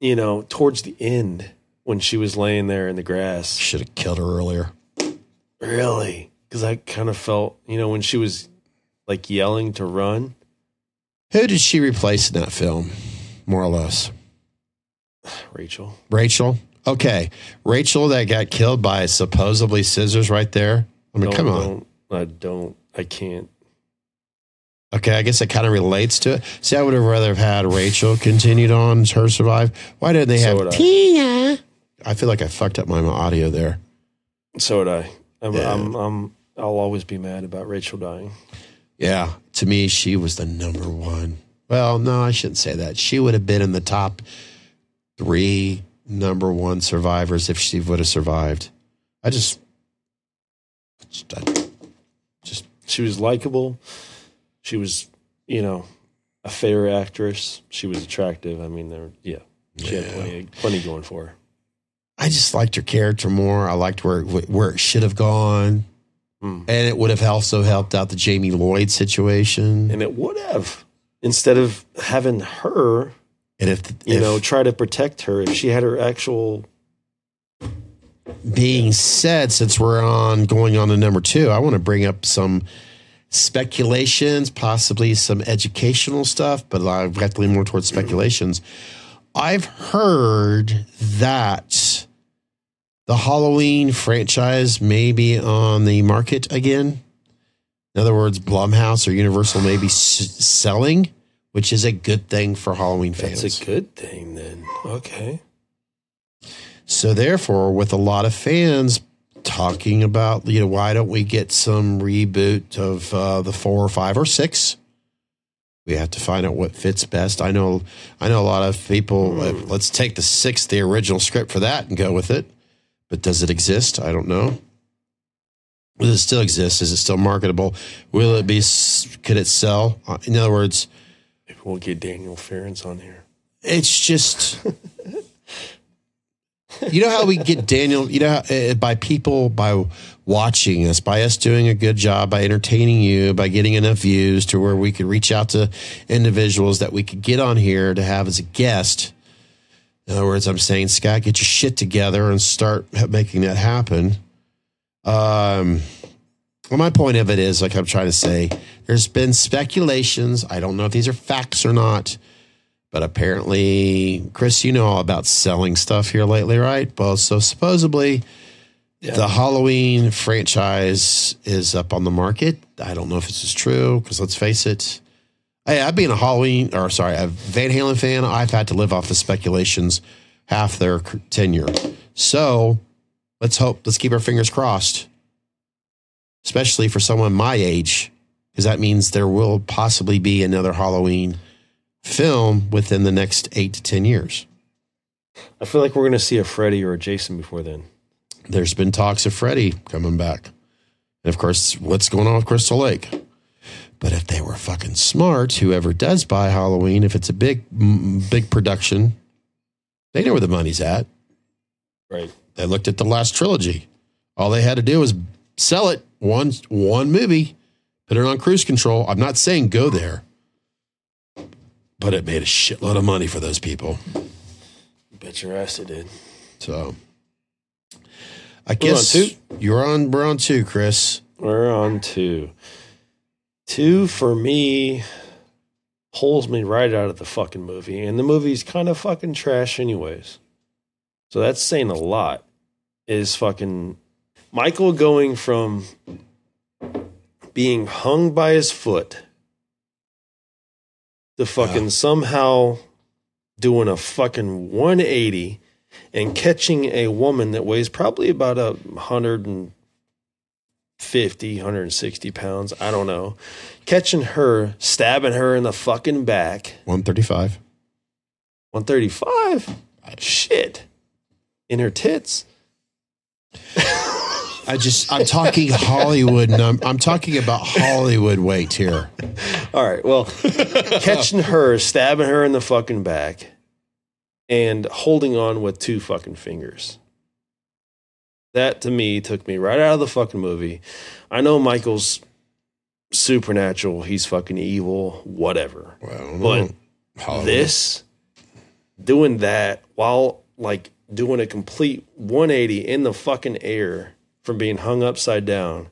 you know, towards the end when she was laying there in the grass, should have killed her earlier. really, because I kind of felt, you know, when she was like yelling to run, Who did she replace in that film? More or less, [SIGHS] Rachel. Rachel. Okay, Rachel that got killed by supposedly scissors right there. I mean, Don't- come on. Don't, I don't. I can't. Okay, I guess it kind of relates to it. See, I would have rather have had Rachel continued on her survive. Why didn't they So have would I. I feel like I fucked up my audio there. So would I. I'm, Yeah. I'm, I'm. I'll always be mad about Rachel dying. Yeah, to me, she was the number one. Well, no, I shouldn't say that. She would have been in the top three number one survivors if she would have survived. I just, just, I- just She was likable. She was, you know, a fair actress. She was attractive. I mean, there. Yeah, she had plenty, plenty going for her. I just liked her character more. I liked where where it should have gone, Hmm. and it would have also helped out the Jamie Lloyd situation. And it would have instead of having her, And if you if- know, try to protect her. If she had her actual, being said, since we're on going on to number two, I want to bring up some speculations, possibly some educational stuff, but I've got to lean more towards speculations. I've heard that the Halloween franchise may be on the market again. In other words, Blumhouse or Universal may be s- selling, which is a good thing for Halloween fans. It's a good thing. Then okay, So therefore, with a lot of fans talking about, you know, why don't we get some reboot of uh, the four or five or six? We have to find out what fits best. I know, I know a lot of people. uh, let's take the six, the original script for that, and go with it. But does it exist? I don't know. Does it still exist? Is it still marketable? Will it be? Could it sell? Uh, In other words, we'll get Daniel Farrands on here. it's just you know how we get daniel you know uh, by people by watching us by us doing a good job by entertaining you by getting enough views to where we could reach out to individuals that we could get on here to have as a guest in other words i'm saying scott get your shit together and start making that happen Um, well, my point of it is, like I'm trying to say, there's been speculations. I don't know if these are facts or not, but apparently, Chris, you know all about selling stuff here lately, right? Well, so supposedly the Halloween franchise is up on the market. I don't know if this is true because let's face it. Hey, I've been a Halloween, or sorry, a Van Halen fan. I've had to live off the speculations half their tenure. So let's hope, let's keep our fingers crossed, especially for someone my age, because that means there will possibly be another Halloween film within the next eight to 10 years. I feel like we're going to see a Freddy or a Jason before then. There's been talks of Freddy coming back. And of course, what's going on with Crystal Lake? But if they were fucking smart, whoever does buy Halloween, if it's a big, big production, they know where the money's at. Right. They looked at the last trilogy. All they had to do was sell it one one movie, put it on cruise control. I'm not saying go there, but it made a shitload of money for those people. Bet your ass it did. So I guess on two? you're on we're on two, Chris. We're on two. Two for me pulls me right out of the fucking movie, and the movie's kind of fucking trash, anyways. So that's saying a lot. Is fucking Michael going from being hung by his foot to fucking somehow doing a fucking 180 and catching a woman that weighs probably about a hundred and 50, 160 pounds. I don't know. Catching her, stabbing her in the fucking back. 135. 135? Shit. In her tits. [LAUGHS] I just I'm talking Hollywood num- I'm talking about Hollywood weight here. All right. Well, [LAUGHS] catching her, stabbing her in the fucking back, and holding on with two fucking fingers. That to me took me right out of the fucking movie. I know Michael's supernatural. He's fucking evil, whatever. Well, But Hollywood. this doing that while like doing a complete 180 in the fucking air from being hung upside down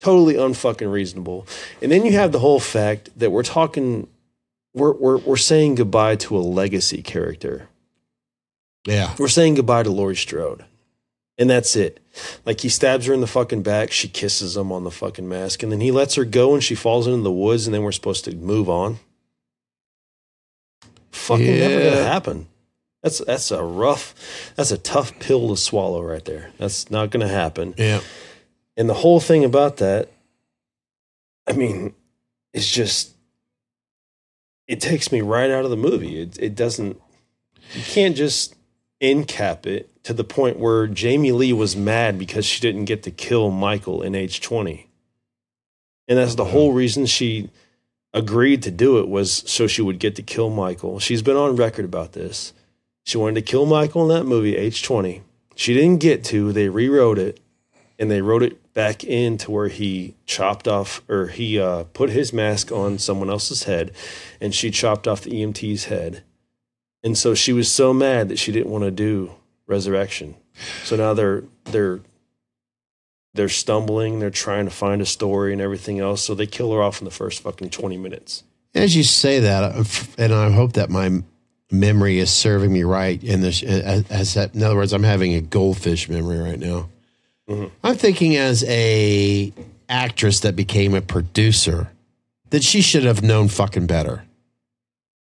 totally unfucking reasonable and then you have the whole fact that we're talking we're we're, we're saying goodbye to a legacy character Yeah. we're saying goodbye to Laurie Strode. And that's it. Like he stabs her in the fucking back, she kisses him on the fucking mask, and then he lets her go and she falls into the woods, and then we're supposed to move on. Fucking never gonna happen. That's that's a rough, that's a tough pill to swallow right there. That's not gonna happen. Yeah. And the whole thing about that, I mean, it's just it takes me right out of the movie. It it doesn't you can't just end cap it to the point where Jamie Lee was mad because she didn't get to kill Michael in age 20. And that's the mm-hmm. whole reason she agreed to do it was so she would get to kill Michael. She's been on record about this. She wanted to kill Michael in that movie, age 20. She didn't get to. They rewrote it and they wrote it back in to where he chopped off or he uh, put his mask on someone else's head and she chopped off the EMT's head. And so she was so mad that she didn't want to do resurrection. So now they're they're they're stumbling, they're trying to find a story and everything else. So they kill her off in the first fucking 20 minutes. As you say that, uh, and I hope that my memory is serving me right in this. As, as that, in other words, I'm having a goldfish memory right now. I'm thinking as a actress that became a producer that she should have known fucking better.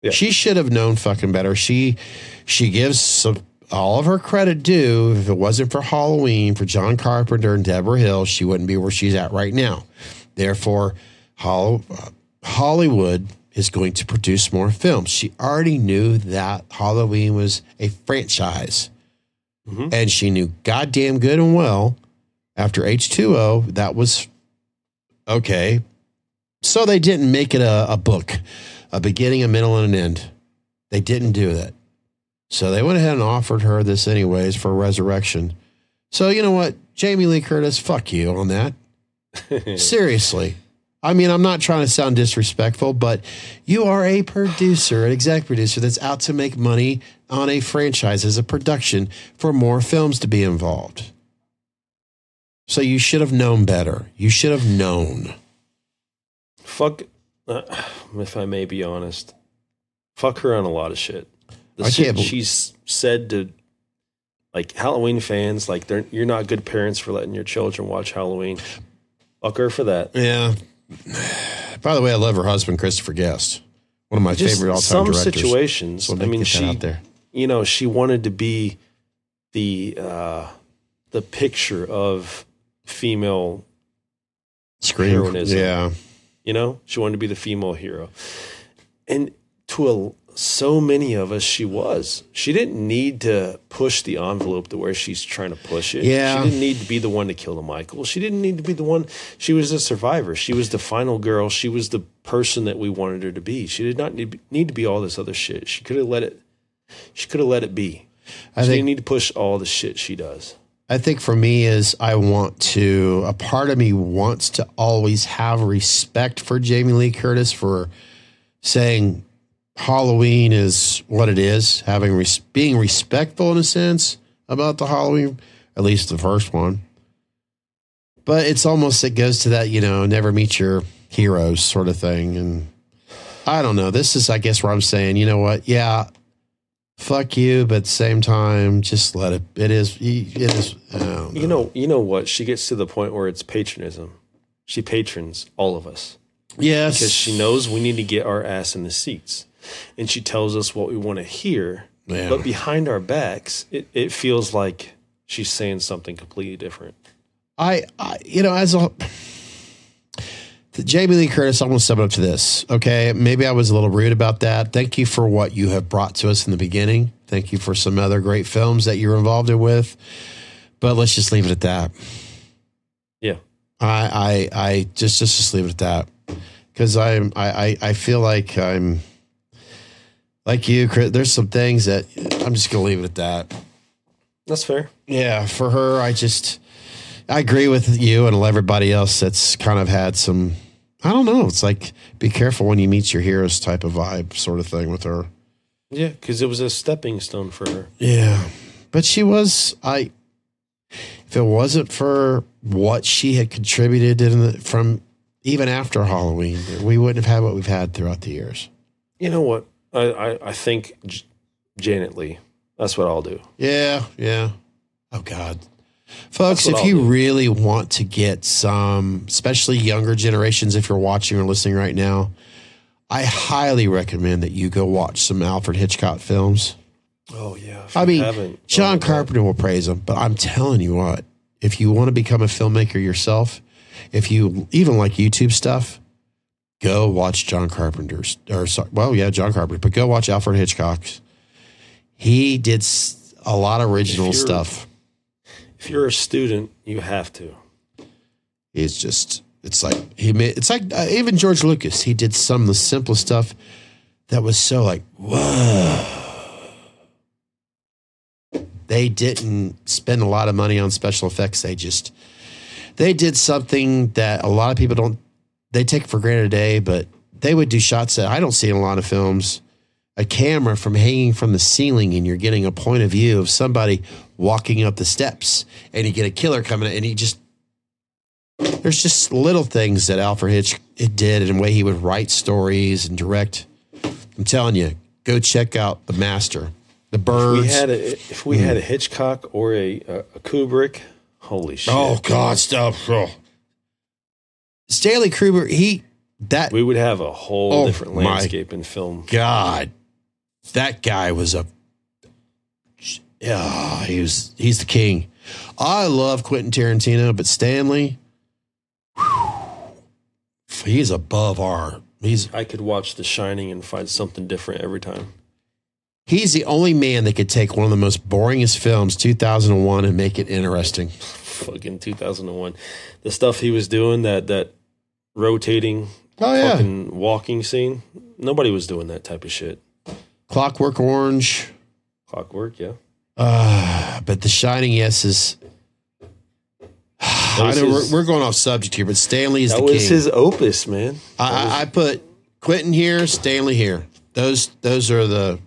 Yeah. She should have known fucking better. She she gives some, all of her credit due. If it wasn't for Halloween, for John Carpenter and Debra Hill, she wouldn't be where she's at right now. Therefore, Hol- uh, Hollywood is going to produce more films. She already knew that Halloween was a franchise. Mm-hmm. And she knew goddamn good and well after H2O that was okay. So they didn't make it a, a book, a beginning, a middle, and an end. They didn't do that. So they went ahead and offered her this anyways for resurrection. So you know what? Jamie Lee Curtis, fuck you on that. [LAUGHS] Seriously. I mean, I'm not trying to sound disrespectful, but you are a producer, an exec producer that's out to make money on a franchise as a production for more films to be involved. So you should have known better. You should have known. Fuck, uh, if I may be honest, fuck her on a lot of shit. The I shit she's said to like Halloween fans, like they're you're not good parents for letting your children watch Halloween. Fuck her for that. Yeah. By the way, I love her husband, Christopher Guest. One of my Just favorite all-time some directors. situations. So I mean, she, you know, she wanted to be the uh, the picture of female Scream. heroism. Yeah. You know, she wanted to be the female hero, and to a, so many of us, she was. She didn't need to push the envelope to where she's trying to push it. Yeah. she didn't need to be the one to kill the Michael. She didn't need to be the one. She was a survivor. She was the final girl. She was the person that we wanted her to be. She did not need, need to be all this other shit. She could have let it. She could have let it be. I she think didn't need to push all the shit she does. I think for me is I want to a part of me wants to always have respect for Jamie Lee Curtis for saying Halloween is what it is, having res- being respectful in a sense about the Halloween, at least the first one. But it's almost it goes to that, you know, never meet your heroes sort of thing and I don't know. This is I guess where I'm saying, you know what? Yeah, fuck you, but at the same time, just let it. It is. It is. Don't You know, you know what? She gets to the point where it's patronism. She patrons all of us. Yes, because she knows we need to get our ass in the seats and she tells us what we want to hear Yeah. but behind our backs it, it feels like she's saying something completely different I, I, you know, as a the Jamie Lee Curtis, I want to sum it up to this. Okay, maybe I was a little rude about that. Thank you for what you have brought to us in the beginning. Thank you for some other great films that you're involved in with. But let's just leave it at that. yeah I, I, I just, just, just leave it at that because I'm, I, I, I feel like I'm like you, Chris. There's some things that I'm just gonna leave it at that. that's fair Yeah, for her, I just I agree with you and everybody else that's kind of had some I don't know, it's like be careful when you meet your heroes type of vibe sort of thing with her. yeah because it was a stepping stone for her Yeah. But she was I if it wasn't for what she had contributed in the, from even after Halloween, we wouldn't have had what we've had throughout the years. you know what i i, I think J- janet leigh that's what i'll do Yeah, yeah. Oh God. Folks, if I'll you do. really want to get some, especially younger generations, if you're watching or listening right now, I highly recommend that you go watch some Alfred Hitchcock films. oh yeah I mean, John oh, Carpenter will praise them, but I'm telling you what, if you want to become a filmmaker yourself, if you even like YouTube stuff, go watch John Carpenter's, or sorry, well, yeah, John Carpenter, but go watch Alfred Hitchcock's. He did a lot of original you're- stuff. if you're a student you have to It's just, it's like he made. It's like uh, even George Lucas. He did some of the simplest stuff that was so like whoa. They didn't spend a lot of money on special effects. They just they did something that a lot of people don't. They take for granted today, but they would do shots that I don't see in a lot of films. A camera from hanging from the ceiling, and you're getting a point of view of somebody walking up the steps, and you get a killer coming, and he just there's just little things that Alfred Hitch it did and the way he would write stories and direct. I'm telling you, go check out the master, the birds. we had a if we had a hmm. hitchcock or a, a, a kubrick holy oh, shit oh God, stop! Oh. Stanley Kubrick, he that we would have a whole Oh, different landscape in film God, that guy was a yeah, he was he's the king. I love Quentin Tarantino, but Stanley, he's above our. He's I could watch The Shining and find something different every time. He's the only man that could take one of the most boringest films, 2001, and make it interesting. Fucking 2001, the stuff he was doing that that rotating Oh, yeah. fucking walking scene. Nobody was doing that type of shit. Clockwork Orange. Clockwork, yeah. Uh, but The Shining, yes, is. [SIGHS] I know his- we're, we're going off subject here, but Stanley is That the was king. his opus, man. I, I, I put Quentin here, Stanley here. Those those are the.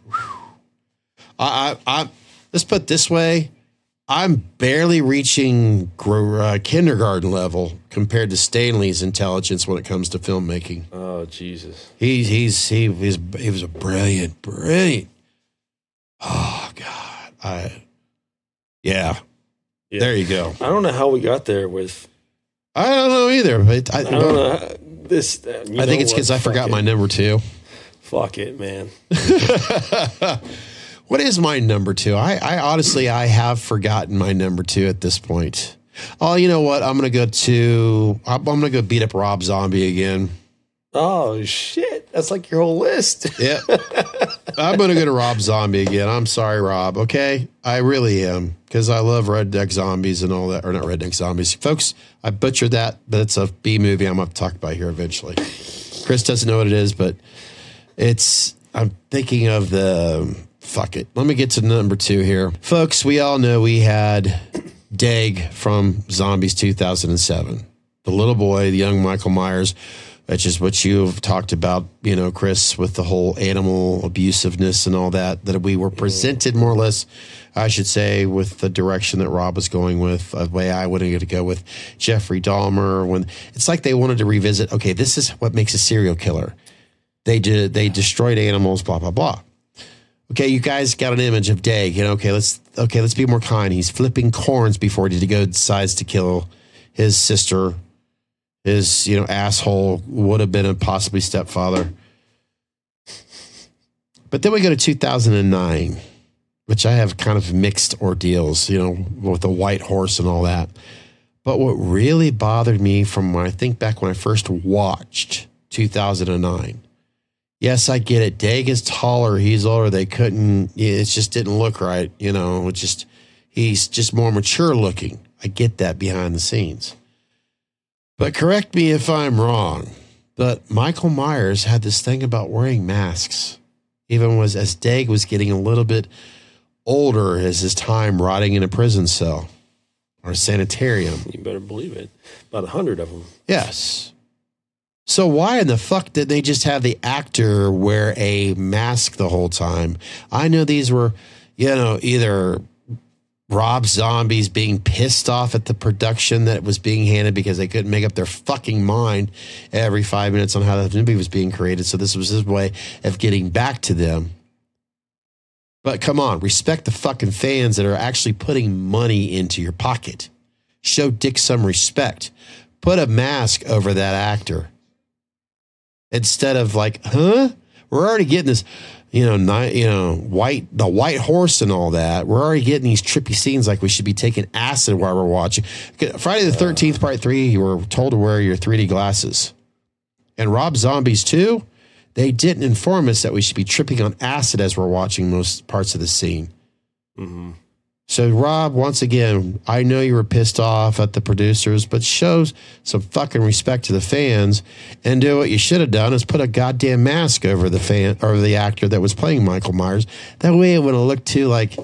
I, I I let's put this way. I'm barely reaching uh, kindergarten level compared to Stanley's intelligence when it comes to filmmaking. Oh Jesus. He's he's he was he was a brilliant, brilliant. Oh God, I yeah. Yeah. There you go. I don't know how we got there with. I don't know either, but I, I don't know how- this. uh, I think it's because I forgot it. my number two. Fuck it, man. [LAUGHS] What is my number two? I, I honestly I have forgotten my number two at this point. Oh, you know what? I'm gonna go to I'm, gonna go beat up Rob Zombie again. Oh shit! That's like your whole list. [LAUGHS] Yeah, I'm gonna go to Rob Zombie again. I'm sorry, Rob. Okay, I really am because I love Redneck Zombies and all that, or not Redneck Zombies, folks. I butchered that, but it's a B movie. I'm gonna talk about here eventually. Chris doesn't know what it is, but it's. I'm thinking of the. Fuck it. Let me get to number two here, folks. We all know we had Daeg from Zombies 2007. The little boy, the young Michael Myers, which is what you've talked about, you know, Chris, with the whole animal abusiveness and all that, that we were presented more or less, I should say, with the direction that Rob was going with, the way I wanted to go with Jeffrey Dahmer. When it's like they wanted to revisit, okay, this is what makes a serial killer. They did, they destroyed animals, blah, blah, blah okay, you guys got an image of Daeg, you know, okay, let's okay, let's be more kind. He's flipping corns before he decides to kill his sister, his, you know, asshole would have been a possibly stepfather. But then we go to 2009, which I have kind of mixed ordeals, you know, with the white horse and all that. But what really bothered me from when I think back when I first watched 2009 yes, I get it. Daeg is taller. He's older. They couldn't, it just didn't look right. You know, it's just, he's just more mature looking. I get that behind the scenes. But correct me if I'm wrong. But Michael Myers had this thing about wearing masks, even was as Daeg was getting a little bit older as his time rotting in a prison cell or a sanitarium. You better believe it. About a hundred of them. Yes. So why in the fuck did they just have the actor wear a mask the whole time? I know these were, you know, either Rob Zombies being pissed off at the production that was being handed because they couldn't make up their fucking mind every five minutes on how the movie was being created. So this was his way of getting back to them. But come on, respect the fucking fans that are actually putting money into your pocket. Show Dick some respect. Put a mask over that actor instead of like, huh? We're already getting this, you know, ni- you know, white the white horse and all that. We're already getting these trippy scenes like we should be taking acid while we're watching. Friday the Thirteenth Part Three, you were told to wear your 3D glasses, and Rob Zombies too. They didn't inform us that we should be tripping on acid as we're watching most parts of the scene. Mm-hmm. So, Rob, once again, I know you were pissed off at the producers, but show some fucking respect to the fans and do what you should have done is put a goddamn mask over the fan or the actor that was playing Michael Myers. That way it would have looked too like,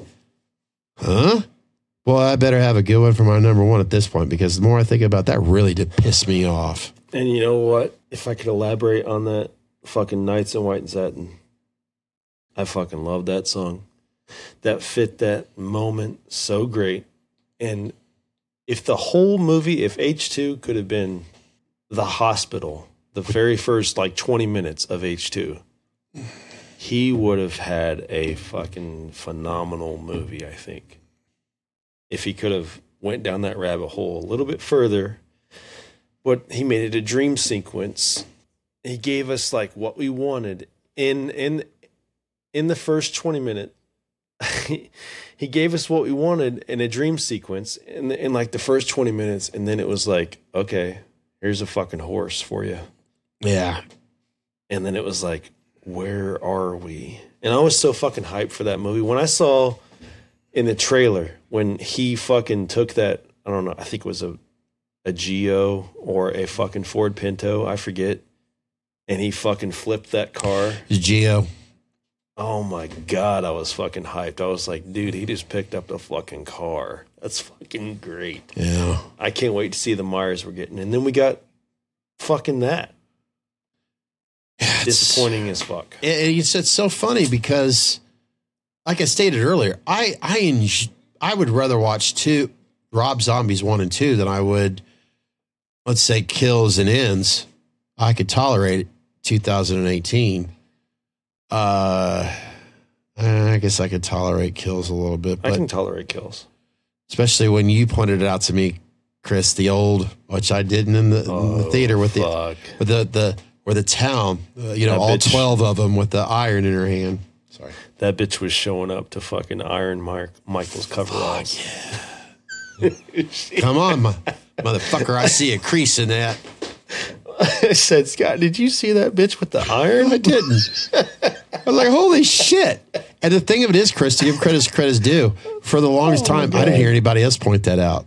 huh? Well, I better have a good one for my number one at this point because the more I think about that, really did piss me off. And you know what? If I could elaborate on that fucking Nights in White and Satin, I fucking love that song. That fit that moment so great. And if the whole movie, if H2 could have been the hospital, the very first like 20 minutes of H2, he would have had a fucking phenomenal movie, I think. If he could have went down that rabbit hole a little bit further, but he made it a dream sequence. He gave us like what we wanted in in in the first 20 minute he gave us what we wanted in a dream sequence in, in like the first 20 minutes and then it was like okay here's a fucking horse for you Yeah. and then it was like where are we and i was so fucking hyped for that movie when i saw in the trailer when he fucking took that i don't know i think it was a a geo or a fucking ford pinto i forget and he fucking flipped that car Geo. Oh my god i was fucking hyped i was like dude he just picked up the fucking car that's fucking great Yeah. i can't wait to see the myers we're getting and then we got fucking that It's- disappointing as fuck And it's, it's so funny because, like I stated earlier, I I enj- I would rather watch two Rob Zombies one and two than I would, let's say, Kills and Ends. I could tolerate 2018. Uh, I guess I could tolerate Kills a little bit, but I can tolerate kills. especially when you pointed it out to me, Chris, the old, which I didn't in the, in the theater with the Oh, with the the or the town, uh, you know, That all bitch. twelve of them with the iron in her hand. Sorry. That bitch was showing up to fucking Iron Mark Michael's coveralls. Come on, my, motherfucker! I see a crease in that. [LAUGHS] I said, Scott, did you see that bitch with the iron? I didn't. [LAUGHS] I was like, holy shit! And the thing of it is, Chris, to give credit as credit's due, for the longest oh time, I didn't hear anybody else point that out.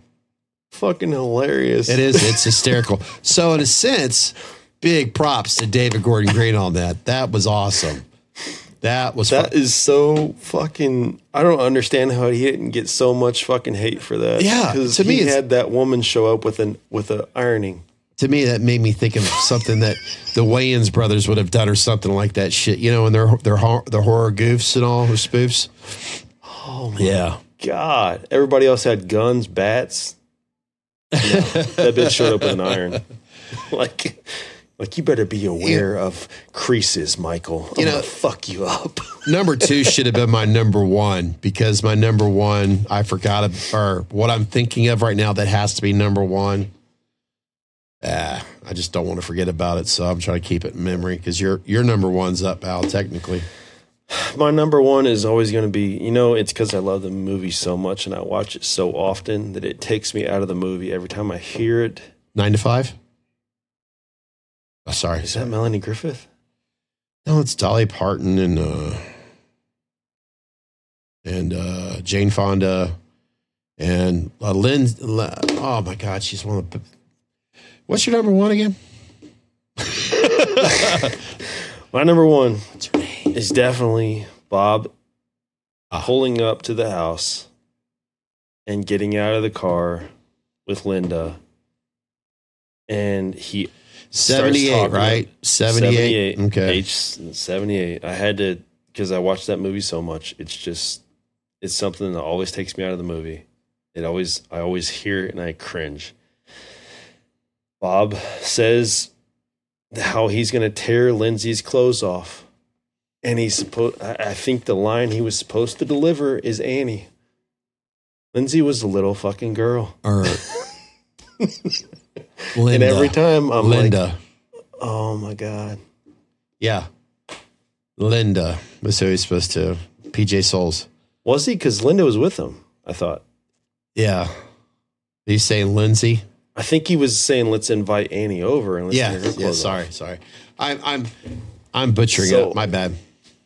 Fucking hilarious. It is. It's [LAUGHS] hysterical. So, in a sense, big props to David Gordon Green on that. That was awesome. That was That is so fucking. I don't understand how he didn't get so much fucking hate for that. Yeah, because to me he had that woman show up with an with a ironing. To me that made me think of something that the Wayans brothers would have done or something like that shit. You know, and their their hor- their horror goofs and all, or spoofs. Oh yeah. God, everybody else had guns, bats. No, that bitch showed up with an iron. [LAUGHS] like, like you better be aware of creases, Michael. I'm You know- fuck you up. [LAUGHS] Number two should have been my number one because my number one I forgot or what I'm thinking of right now that has to be number one. Ah, I just don't want to forget about it, so I'm trying to keep it in memory because your your number one's up, Al. Technically, [SIGHS] My number one is always going to be, you know, it's because I love the movie so much and I watch it so often that it takes me out of the movie every time I hear it. nine to five. Oh, sorry, Is that Melanie Griffith? No, it's Dolly Parton and uh and uh Jane Fonda and uh, Lynn. Oh my God, she's one of the. What's your number one again? [LAUGHS] My number one is definitely Bob ah. pulling up to the house and getting out of the car with Linda. And he Seventy-eight, right? Seventy-eight. 78. Okay. Age 78. I had to, because I watched that movie so much. It's just, it's something that always takes me out of the movie. It always, I always hear it and I cringe. Bob says how he's going to tear Lindsay's clothes off. And he's supposed, I think the line he was supposed to deliver is Annie. Lindsay was a little fucking girl. Er. [LAUGHS] Or Linda. And every time I'm Linda. like, oh my God. yeah. Linda. was who he's supposed to. PJ Soles. Was he? Because Linda was with him. I thought. Yeah. He's saying Lindsay. I think he was saying, "Let's invite Annie over and let's Yeah. get her Yeah. clothes off." Sorry. Sorry. I'm. I'm. I'm butchering So- it. My bad.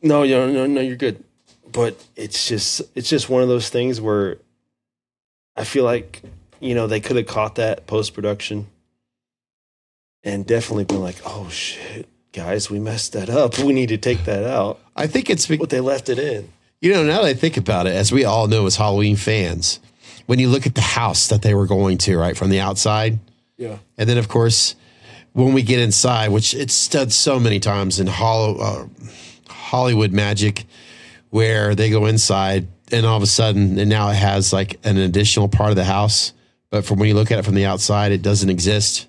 No, no, no, no. You're good. But it's just, it's just one of those things where I feel like you know they could have caught that post production and definitely been like, "Oh shit, guys, we messed that up. We need to take that out." I think it's. But they left it in. You know, now that I think about it, as we all know as Halloween fans, when you look at the house that they were going to, right, from the outside, Yeah. and then of course, when we get inside, which it's done so many times in Hollow, uh, Hollywood magic, where they go inside and all of a sudden, and now it has like an additional part of the house, but from when you look at it from the outside, it doesn't exist.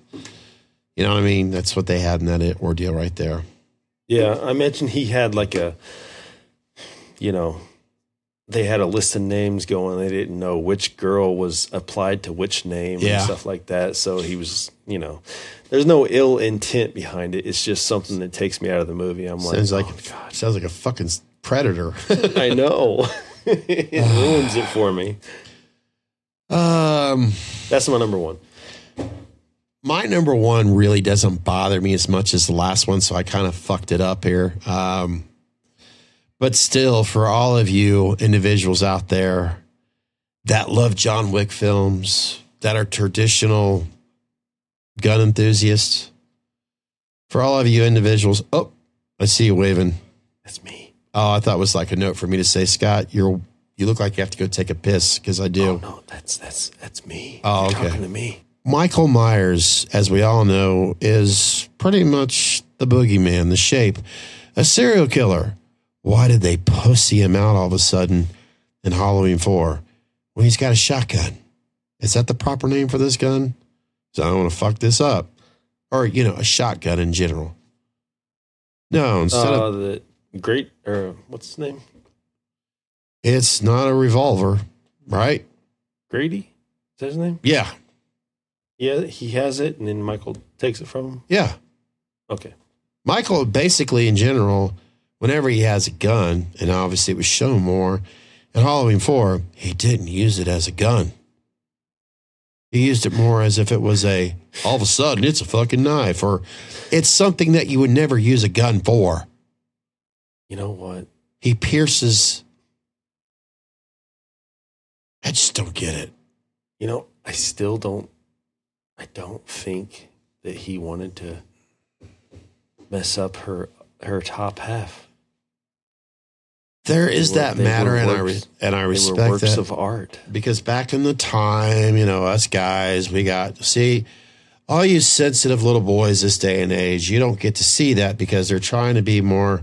You know what I mean? That's what they had in that ordeal right there. Yeah, I mentioned he had like a, you know, they had a list of names going. They didn't know which girl was applied to which name Yeah. and stuff like that. So he was, you know, there's no ill intent behind it. It's just something that takes me out of the movie. I'm like, Sounds like oh, God, sounds like a fucking predator. [LAUGHS] I know. [LAUGHS] it ruins it for me. um. That's my number one. my number one really doesn't bother me as much as the last one, so I kind of fucked it up here. Um, but still, for all of you individuals out there that love John Wick films, that are traditional gun enthusiasts, for all of you individuals, oh, I see you waving. That's me. Oh, I thought it was like a note for me to say, Scott, you're you look like you have to go take a piss because I do. Oh no, that's that's that's me. Oh, okay. talking to me. Michael Myers, as we all know, is pretty much the boogeyman, the shape, a serial killer. Why did they pussy him out all of a sudden in Halloween 4 Well, he's got a shotgun. Is that the proper name for this gun? So I don't want to fuck this up. Or, you know, a shotgun in general. No, instead Uh, of the great or what's his name? it's not a revolver, right? Grady. Is that his name? Yeah. Yeah, he has it, and then Michael takes it from him. Yeah. Okay. Michael basically in general, whenever he has a gun, and obviously it was shown more in Halloween 4, he didn't use it as a gun. He used it more as if it was a all of a sudden it's a fucking knife or it's something that you would never use a gun for. You know what? He pierces I just don't get it. You know, I still don't. I don't think that he wanted to mess up her her top half. There is were- that matter and I re- works- and I respect works that. of art. because back in the time, you know, us guys, we got see all you sensitive little boys this day and age, you don't get to see that because they're trying to be more,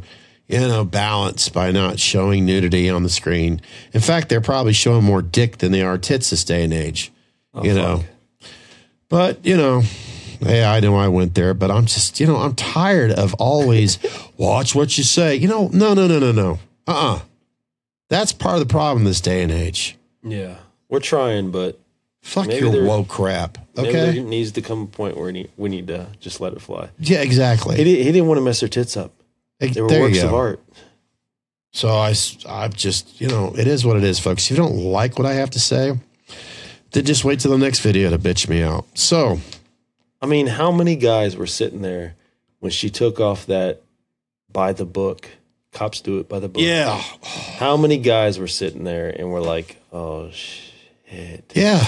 you know, balanced by not showing nudity on the screen. In fact, they're probably showing more dick than they are tits this day and age. Oh, you know. But, you know, hey, I know I went there, but I'm just, you know, I'm tired of always [LAUGHS] watch what you say. You know, no, no, no, no, no. Uh uh That's part of the problem this day and age. Yeah, we're trying, but Fuck Maybe your woke crap. maybe Okay. there needs to come a point where we need, we need to just let it fly. Yeah, exactly. He, he didn't want to mess her tits up. They were works of art. So I, I'm just, you know, it is what it is, folks. If you don't like what I have to say, then just wait till the next video to bitch me out. So, I mean, how many guys were sitting there when she took off that by the book? Cops do it by the book. yeah, ah, How many guys were sitting there and were like, "Oh shit." yeah,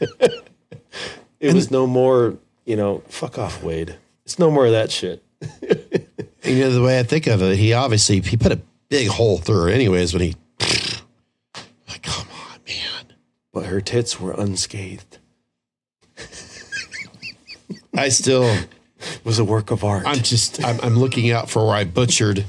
[LAUGHS] It was no more, you know, fuck off, Wade. It's no more of that shit. [LAUGHS] you know the way I think of it, he obviously he put a big hole through her, anyways. When he, [SIGHS] like, come on, man. But her tits were unscathed. I still, [LAUGHS] It was a work of art. I'm just, I'm, I'm looking out for where I butchered.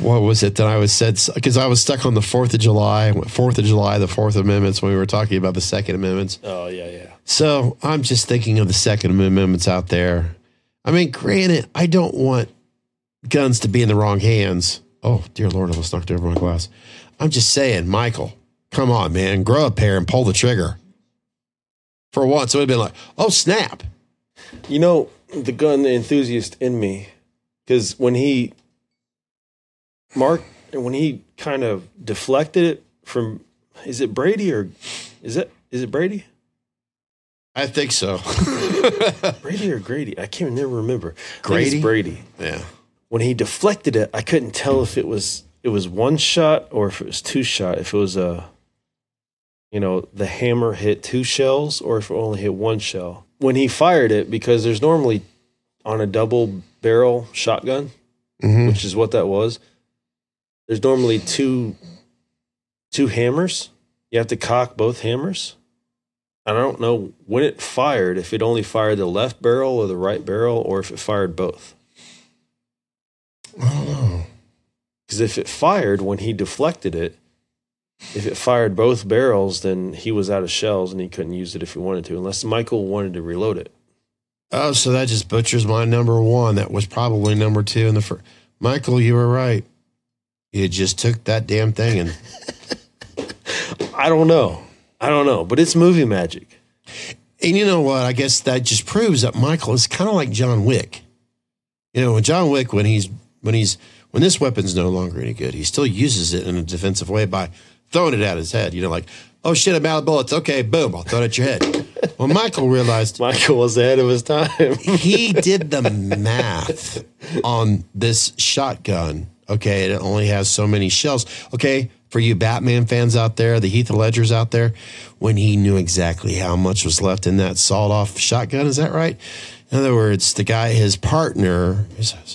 What was it that I was said? Because I was stuck on the Fourth of July, Fourth of July, the Fourth Amendments when we were talking about the Second Amendments. oh yeah, yeah. So I'm just thinking of the Second Amendments out there. I mean, granted, I don't want guns to be in the wrong hands. Oh, dear Lord, I almost knocked over my glass. I'm just saying, Michael, come on, man, grow a pair and pull the trigger. For once, it would have been like, oh, snap. You know, the gun enthusiast in me, because when he, Mark, when he kind of deflected it from, is it Brady or is it is it Brady? I think so. [LAUGHS] Brady or Grady? I can't never remember. I think it's Grady? Brady. yeah. When he deflected it, I couldn't tell if it was it was one shot or if it was two shot. If it was a, you know, the hammer hit two shells or if it only hit one shell. When he fired it, because there's normally on a double barrel shotgun, Mhm. which is what that was. There's normally two two hammers. You have to cock both hammers. I don't know when it fired, if it only fired the left barrel or the right barrel, or if it fired both. I don't know. Because if it fired when he deflected it, if it fired both barrels, then he was out of shells and he couldn't use it if he wanted to, unless Michael wanted to reload it. Oh, so that just butchers my number one. That was probably number two in the first. Michael, you were right. You just took that damn thing and I don't know. I don't know, but it's movie magic. And you know what? I guess that just proves that Michael is kind of like John Wick. You know, when John Wick, when he's when he's when this weapon's no longer any good, he still uses it in a defensive way by throwing it at his head. You know, like, oh shit, I'm out of bullets. Okay, boom, I'll throw it at your head. well, Michael realized [LAUGHS] Michael was ahead of his time. [LAUGHS] he did the math on this shotgun. Okay, it only has so many shells. Okay, for you Batman fans out there, the Heath Ledgers out there, when he knew exactly how much was left in that sawed off shotgun, is that right? In other words, the guy, his partner,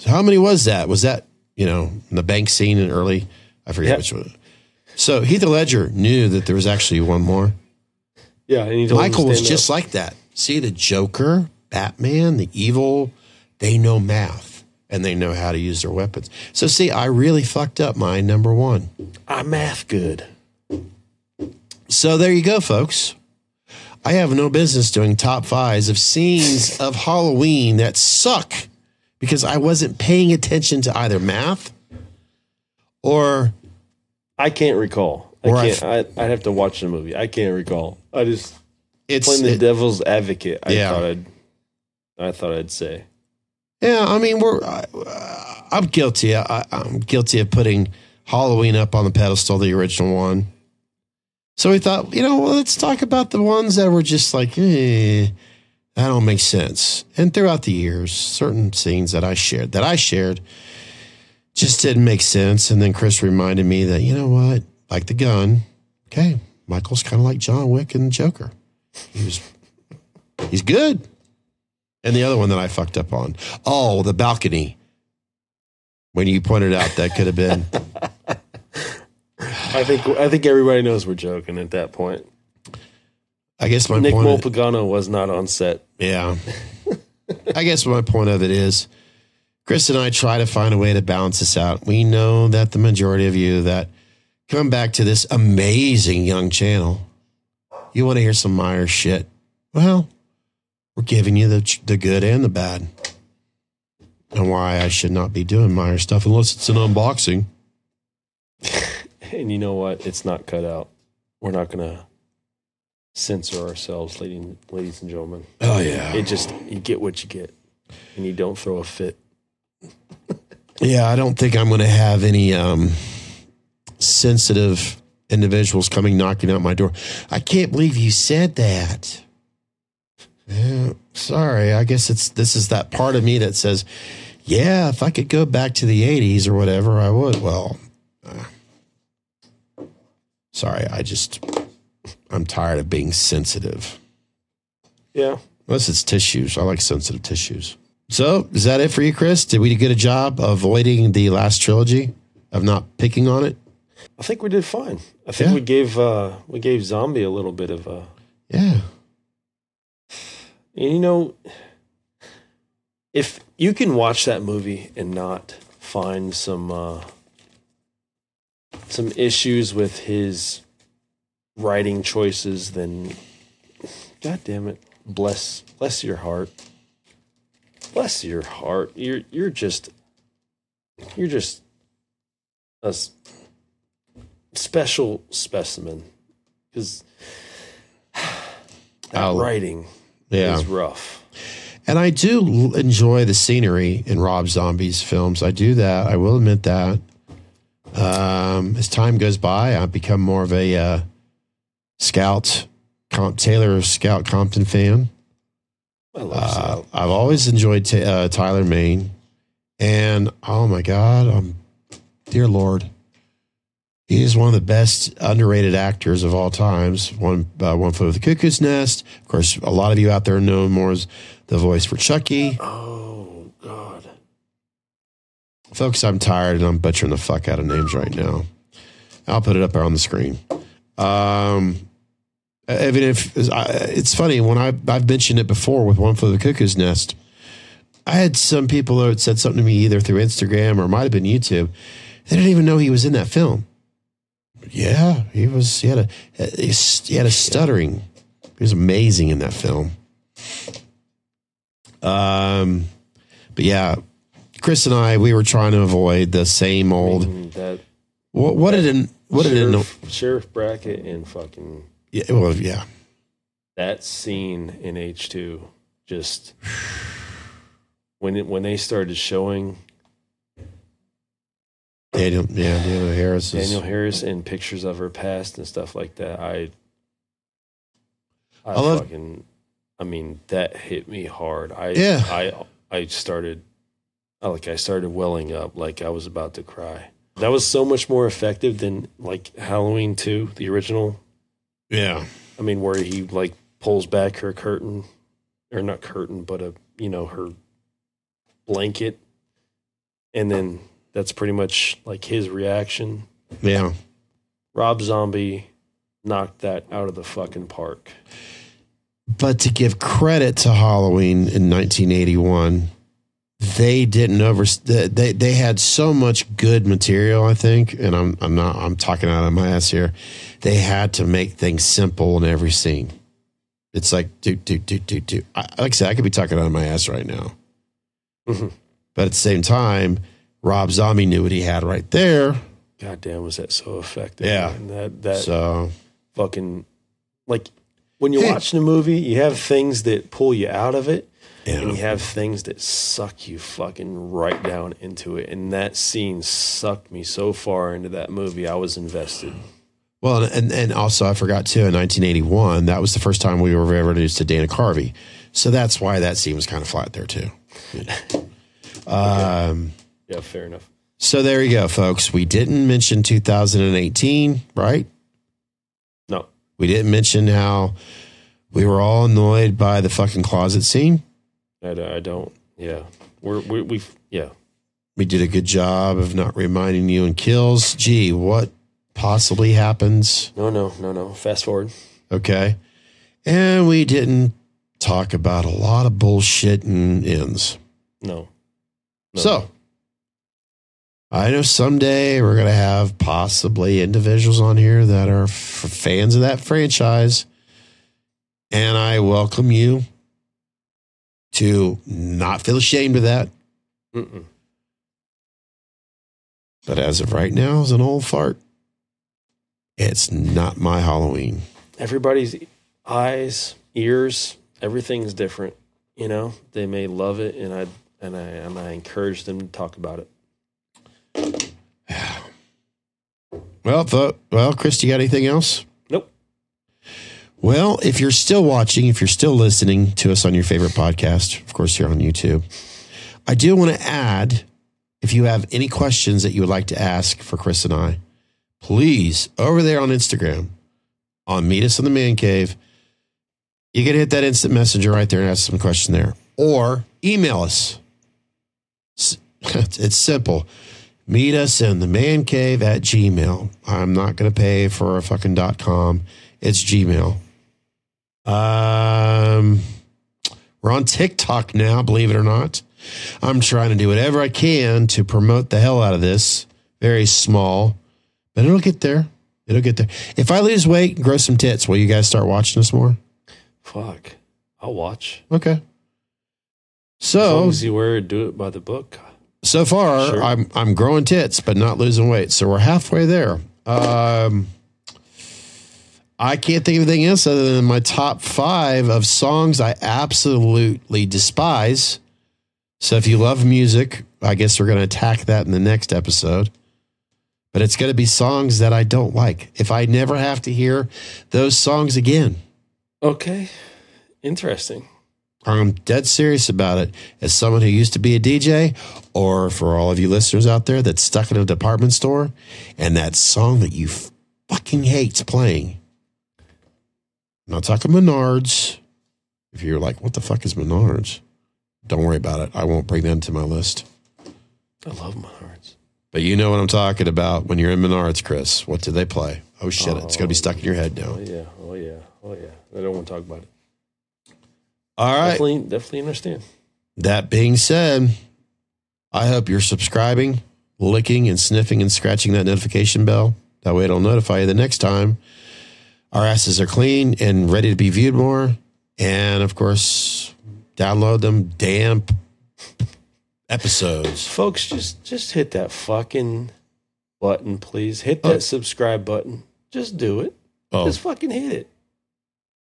how many was that? Was that you know the bank scene in early? I forget Yeah. which one. So Heath Ledger knew that there was actually one more. yeah, and he told him to Michael was stand just like that. See, the Joker, Batman, the evil, they know math and they know how to use their weapons. So, see, I really fucked up my number one. I'm math good. So there you go, folks. I have no business doing top fives of scenes of Halloween that suck because I wasn't paying attention to either math or I can't recall. I can't. I, I'd have to watch the movie. I can't recall. I just it's playing the it- devil's advocate. I Yeah. thought I'd. I thought I'd say. Yeah. I mean, we're I, I'm guilty. I, I'm guilty of putting Halloween up on the pedestal, the original one. So we thought, you know, well, let's talk about the ones that were just like, eh, that don't make sense. And throughout the years, certain scenes that I shared, that I shared, just didn't make sense. And then Chris reminded me that, you know what, like the gun, okay, Michael's kind of like John Wick and Joker. He was, he's good. And the other one that I fucked up on, oh, the balcony. When you pointed out that could have been, [LAUGHS] I think. I think everybody knows we're joking at that point. I guess my Nick point. Molpagano was not on set. Yeah. [LAUGHS] I guess my point of it is Chris and I try to find a way to balance this out. We know that the majority of you that come back to this amazing young channel, you want to hear some Meyer shit. Well, we're giving you the, the good and the bad. And why I should not be doing Meyer stuff unless it's an unboxing. [LAUGHS] And you know what? It's not cut out. We're not going to censor ourselves, ladies, ladies and gentlemen. Oh, yeah. It just you get what you get, and you don't throw a fit. Yeah, I don't think I'm going to have any um, sensitive individuals coming knocking out my door. I can't believe you said that. Yeah, sorry. I guess it's this is that part of me that says, yeah, if I could go back to the 80s or whatever, I would. Well, uh, sorry. I just, I'm tired of being sensitive. Yeah. Unless it's tissues. I like sensitive tissues. So, is that it for you, Chris? Did we get a job avoiding the last trilogy of not picking on it? I think we did fine. I think Yeah. we gave uh we gave Zombie a little bit of a Yeah. And you know if you can watch that movie and not find some uh some issues with his writing choices then god damn it bless bless your heart. Bless your heart. You're you're just you're just a special specimen. Because [SIGHS] that I'll- writing Yeah. is rough. And I do enjoy the scenery in Rob Zombie's films. I do that. I will admit that. Um, as time goes by, I've become more of a uh, Scout, Com- Taylor Scout Compton fan. I love uh, I've always enjoyed Ta uh, Tyler Mane, and oh my God, um, dear Lord, he is one of the best underrated actors of all times. One, uh, One Foot of the Cuckoo's Nest. Of course, a lot of you out there know him more as the voice for Chucky. Oh God. Folks, I'm tired and I'm butchering the fuck out of names right now. I'll put it up there on the screen. Um, even if it's funny when I I've mentioned it before with one for the cuckoo's nest. I had some people that said something to me either through Instagram or might have been YouTube. They didn't even know he was in that film. Yeah, he was. He had a he had a stuttering. He was amazing in that film. Um, but yeah, Chris and I we were trying to avoid the same old. Mm, That What, what did it? What did it? sheriff, sheriff Brackett and fucking Yeah, well, yeah. that scene in H two just [SIGHS] when it, when they started showing Danielle, yeah, Danielle Harris is. Danielle Harris and pictures of her past and stuff like that, I I, I love- fucking I mean that hit me hard. I Yeah. I I started like I started welling up like I was about to cry. That was so much more effective than like Halloween 2, the original. Yeah, I mean where he like pulls back her curtain or not curtain but a you know her blanket and then that's pretty much like his reaction. yeah. Rob Zombie knocked that out of the fucking park. But to give credit to Halloween in 1981, they didn't over they they had so much good material i think and i'm i'm not i'm talking out of my ass here they had to make things simple in every scene it's like do do do do do I, like i said i could be talking out of my ass right now Mhm. but at the same time rob zombie knew what he had right there God damn, was that so effective? Yeah. man. that that so fucking like when you're Hey. watching a movie, you have things that pull you out of it, and you have things that suck you fucking right down into it. And that scene sucked me so far into that movie, I was invested. well and and also i forgot too in 1981 that was the first time we were ever introduced to dana carvey so that's why that scene was kind of flat there too [LAUGHS] um Yeah, fair enough. So there you go, folks. We didn't mention 2018, right? No, We didn't mention how we were all annoyed by the fucking closet scene. I, I don't. Yeah, we're we, we've yeah. We did a good job of not reminding you in kills. Gee, what possibly happens? No, no, no, no. Fast forward. Okay. And we didn't talk about a lot of bullshit and ends. No. no. So I know someday we're going to have possibly individuals on here that are f- fans of that franchise. And I welcome you to not feel ashamed of that. Mm-mm. But as of right now, as an old fart, it's not my Halloween. everybody's eyes, ears, everything's different. You know, they may love it, and I and I and I encourage them to talk about it. [SIGHS] Well, th- well, Chris, do you got anything else? Nope. Well, if you're still watching, if you're still listening to us on your favorite podcast, of course, you're on YouTube. I do want to add if you have any questions that you would like to ask for Chris and I, please, over there on Instagram, on Meet Us in the Man Cave, you can hit that instant messenger right there and ask some question there. Or email us. [LAUGHS] It's simple. Meet us in the man cave at Gmail. I'm not going to pay for a fucking dot com. It's Gmail. Um, we're on TikTok now, believe it or not. I'm trying to do whatever I can to promote the hell out of this. Very small, but it'll get there. It'll get there. If I lose weight and grow some tits, will you guys start watching us more? Fuck, I'll watch. Okay. As So as you were do it by the book. So far, Sure. I'm I'm growing tits, but not losing weight. So we're halfway there. Um, I can't think of anything else other than my top five of songs I absolutely despise. So if you love music, I guess we're going to attack that in the next episode. But it's going to be songs that I don't like. If I never have to hear those songs again, Okay, interesting. I'm dead serious about it. As someone who used to be a DJ, or for all of you listeners out there that's stuck in a department store and that song that you fucking hate's playing. I'm not talking Menards. If you're like, what the fuck is Menards? Don't worry about it. I won't bring that into my list. I love Menards. But you know what I'm talking about when you're in Menards, Chris. What do they play? Oh shit, it's gonna be oh, stuck in your head now. Oh yeah, oh yeah, oh yeah. I don't want to talk about it. All right. Definitely, definitely understand. That being said, I hope you're subscribing, licking and sniffing and scratching that notification bell. That way it'll notify you the next time our asses are clean and ready to be viewed more. And of course, download them damn episodes. Folks, just just hit that fucking button, please. Hit that Oh. subscribe button. Just do it. Oh, Just fucking hit it.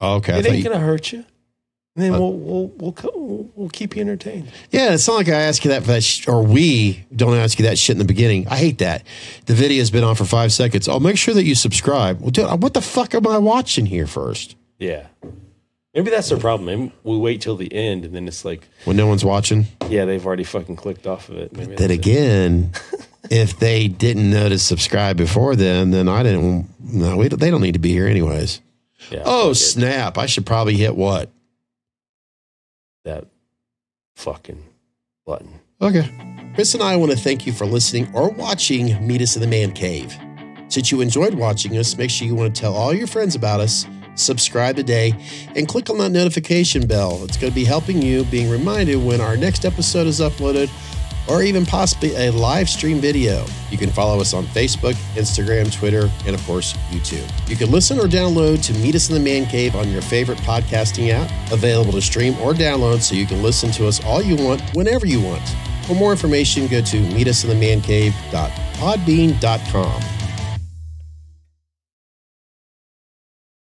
okay. It ain't you- gonna hurt you. And then Uh, we'll we'll we'll co- we'll, we'll keep you entertained. Yeah, it's not like I ask you that, for that sh- or we don't ask you that shit in the beginning. I hate that. The video's been on for five seconds. I'll make sure that you subscribe. Well, dude, what the fuck am I watching here first? Yeah. Maybe that's their problem. Maybe we wait till the end, and then it's like, When no one's watching? yeah, they've already fucking clicked off of it. Maybe Then that's it. again, [LAUGHS] if they didn't know to subscribe before then, then I didn't. No, we, they don't need to be here anyways. Yeah, Oh fuck it. snap! I should probably hit what? That fucking button. Okay. Chris and I want to thank you for listening or watching Meet Us in the Man Cave. Since you enjoyed watching us, make sure you want to tell all your friends about us subscribe today, and click on that notification bell. It's going to be helping you being reminded when our next episode is uploaded or even possibly a live stream video. You can follow us on Facebook, Instagram, Twitter, and of course, YouTube. You can listen or download to Meet Us in the Man Cave on your favorite podcasting app, available to stream or download so you can listen to us all you want whenever you want. For more information, go to meetusinthemancave.podbean.com.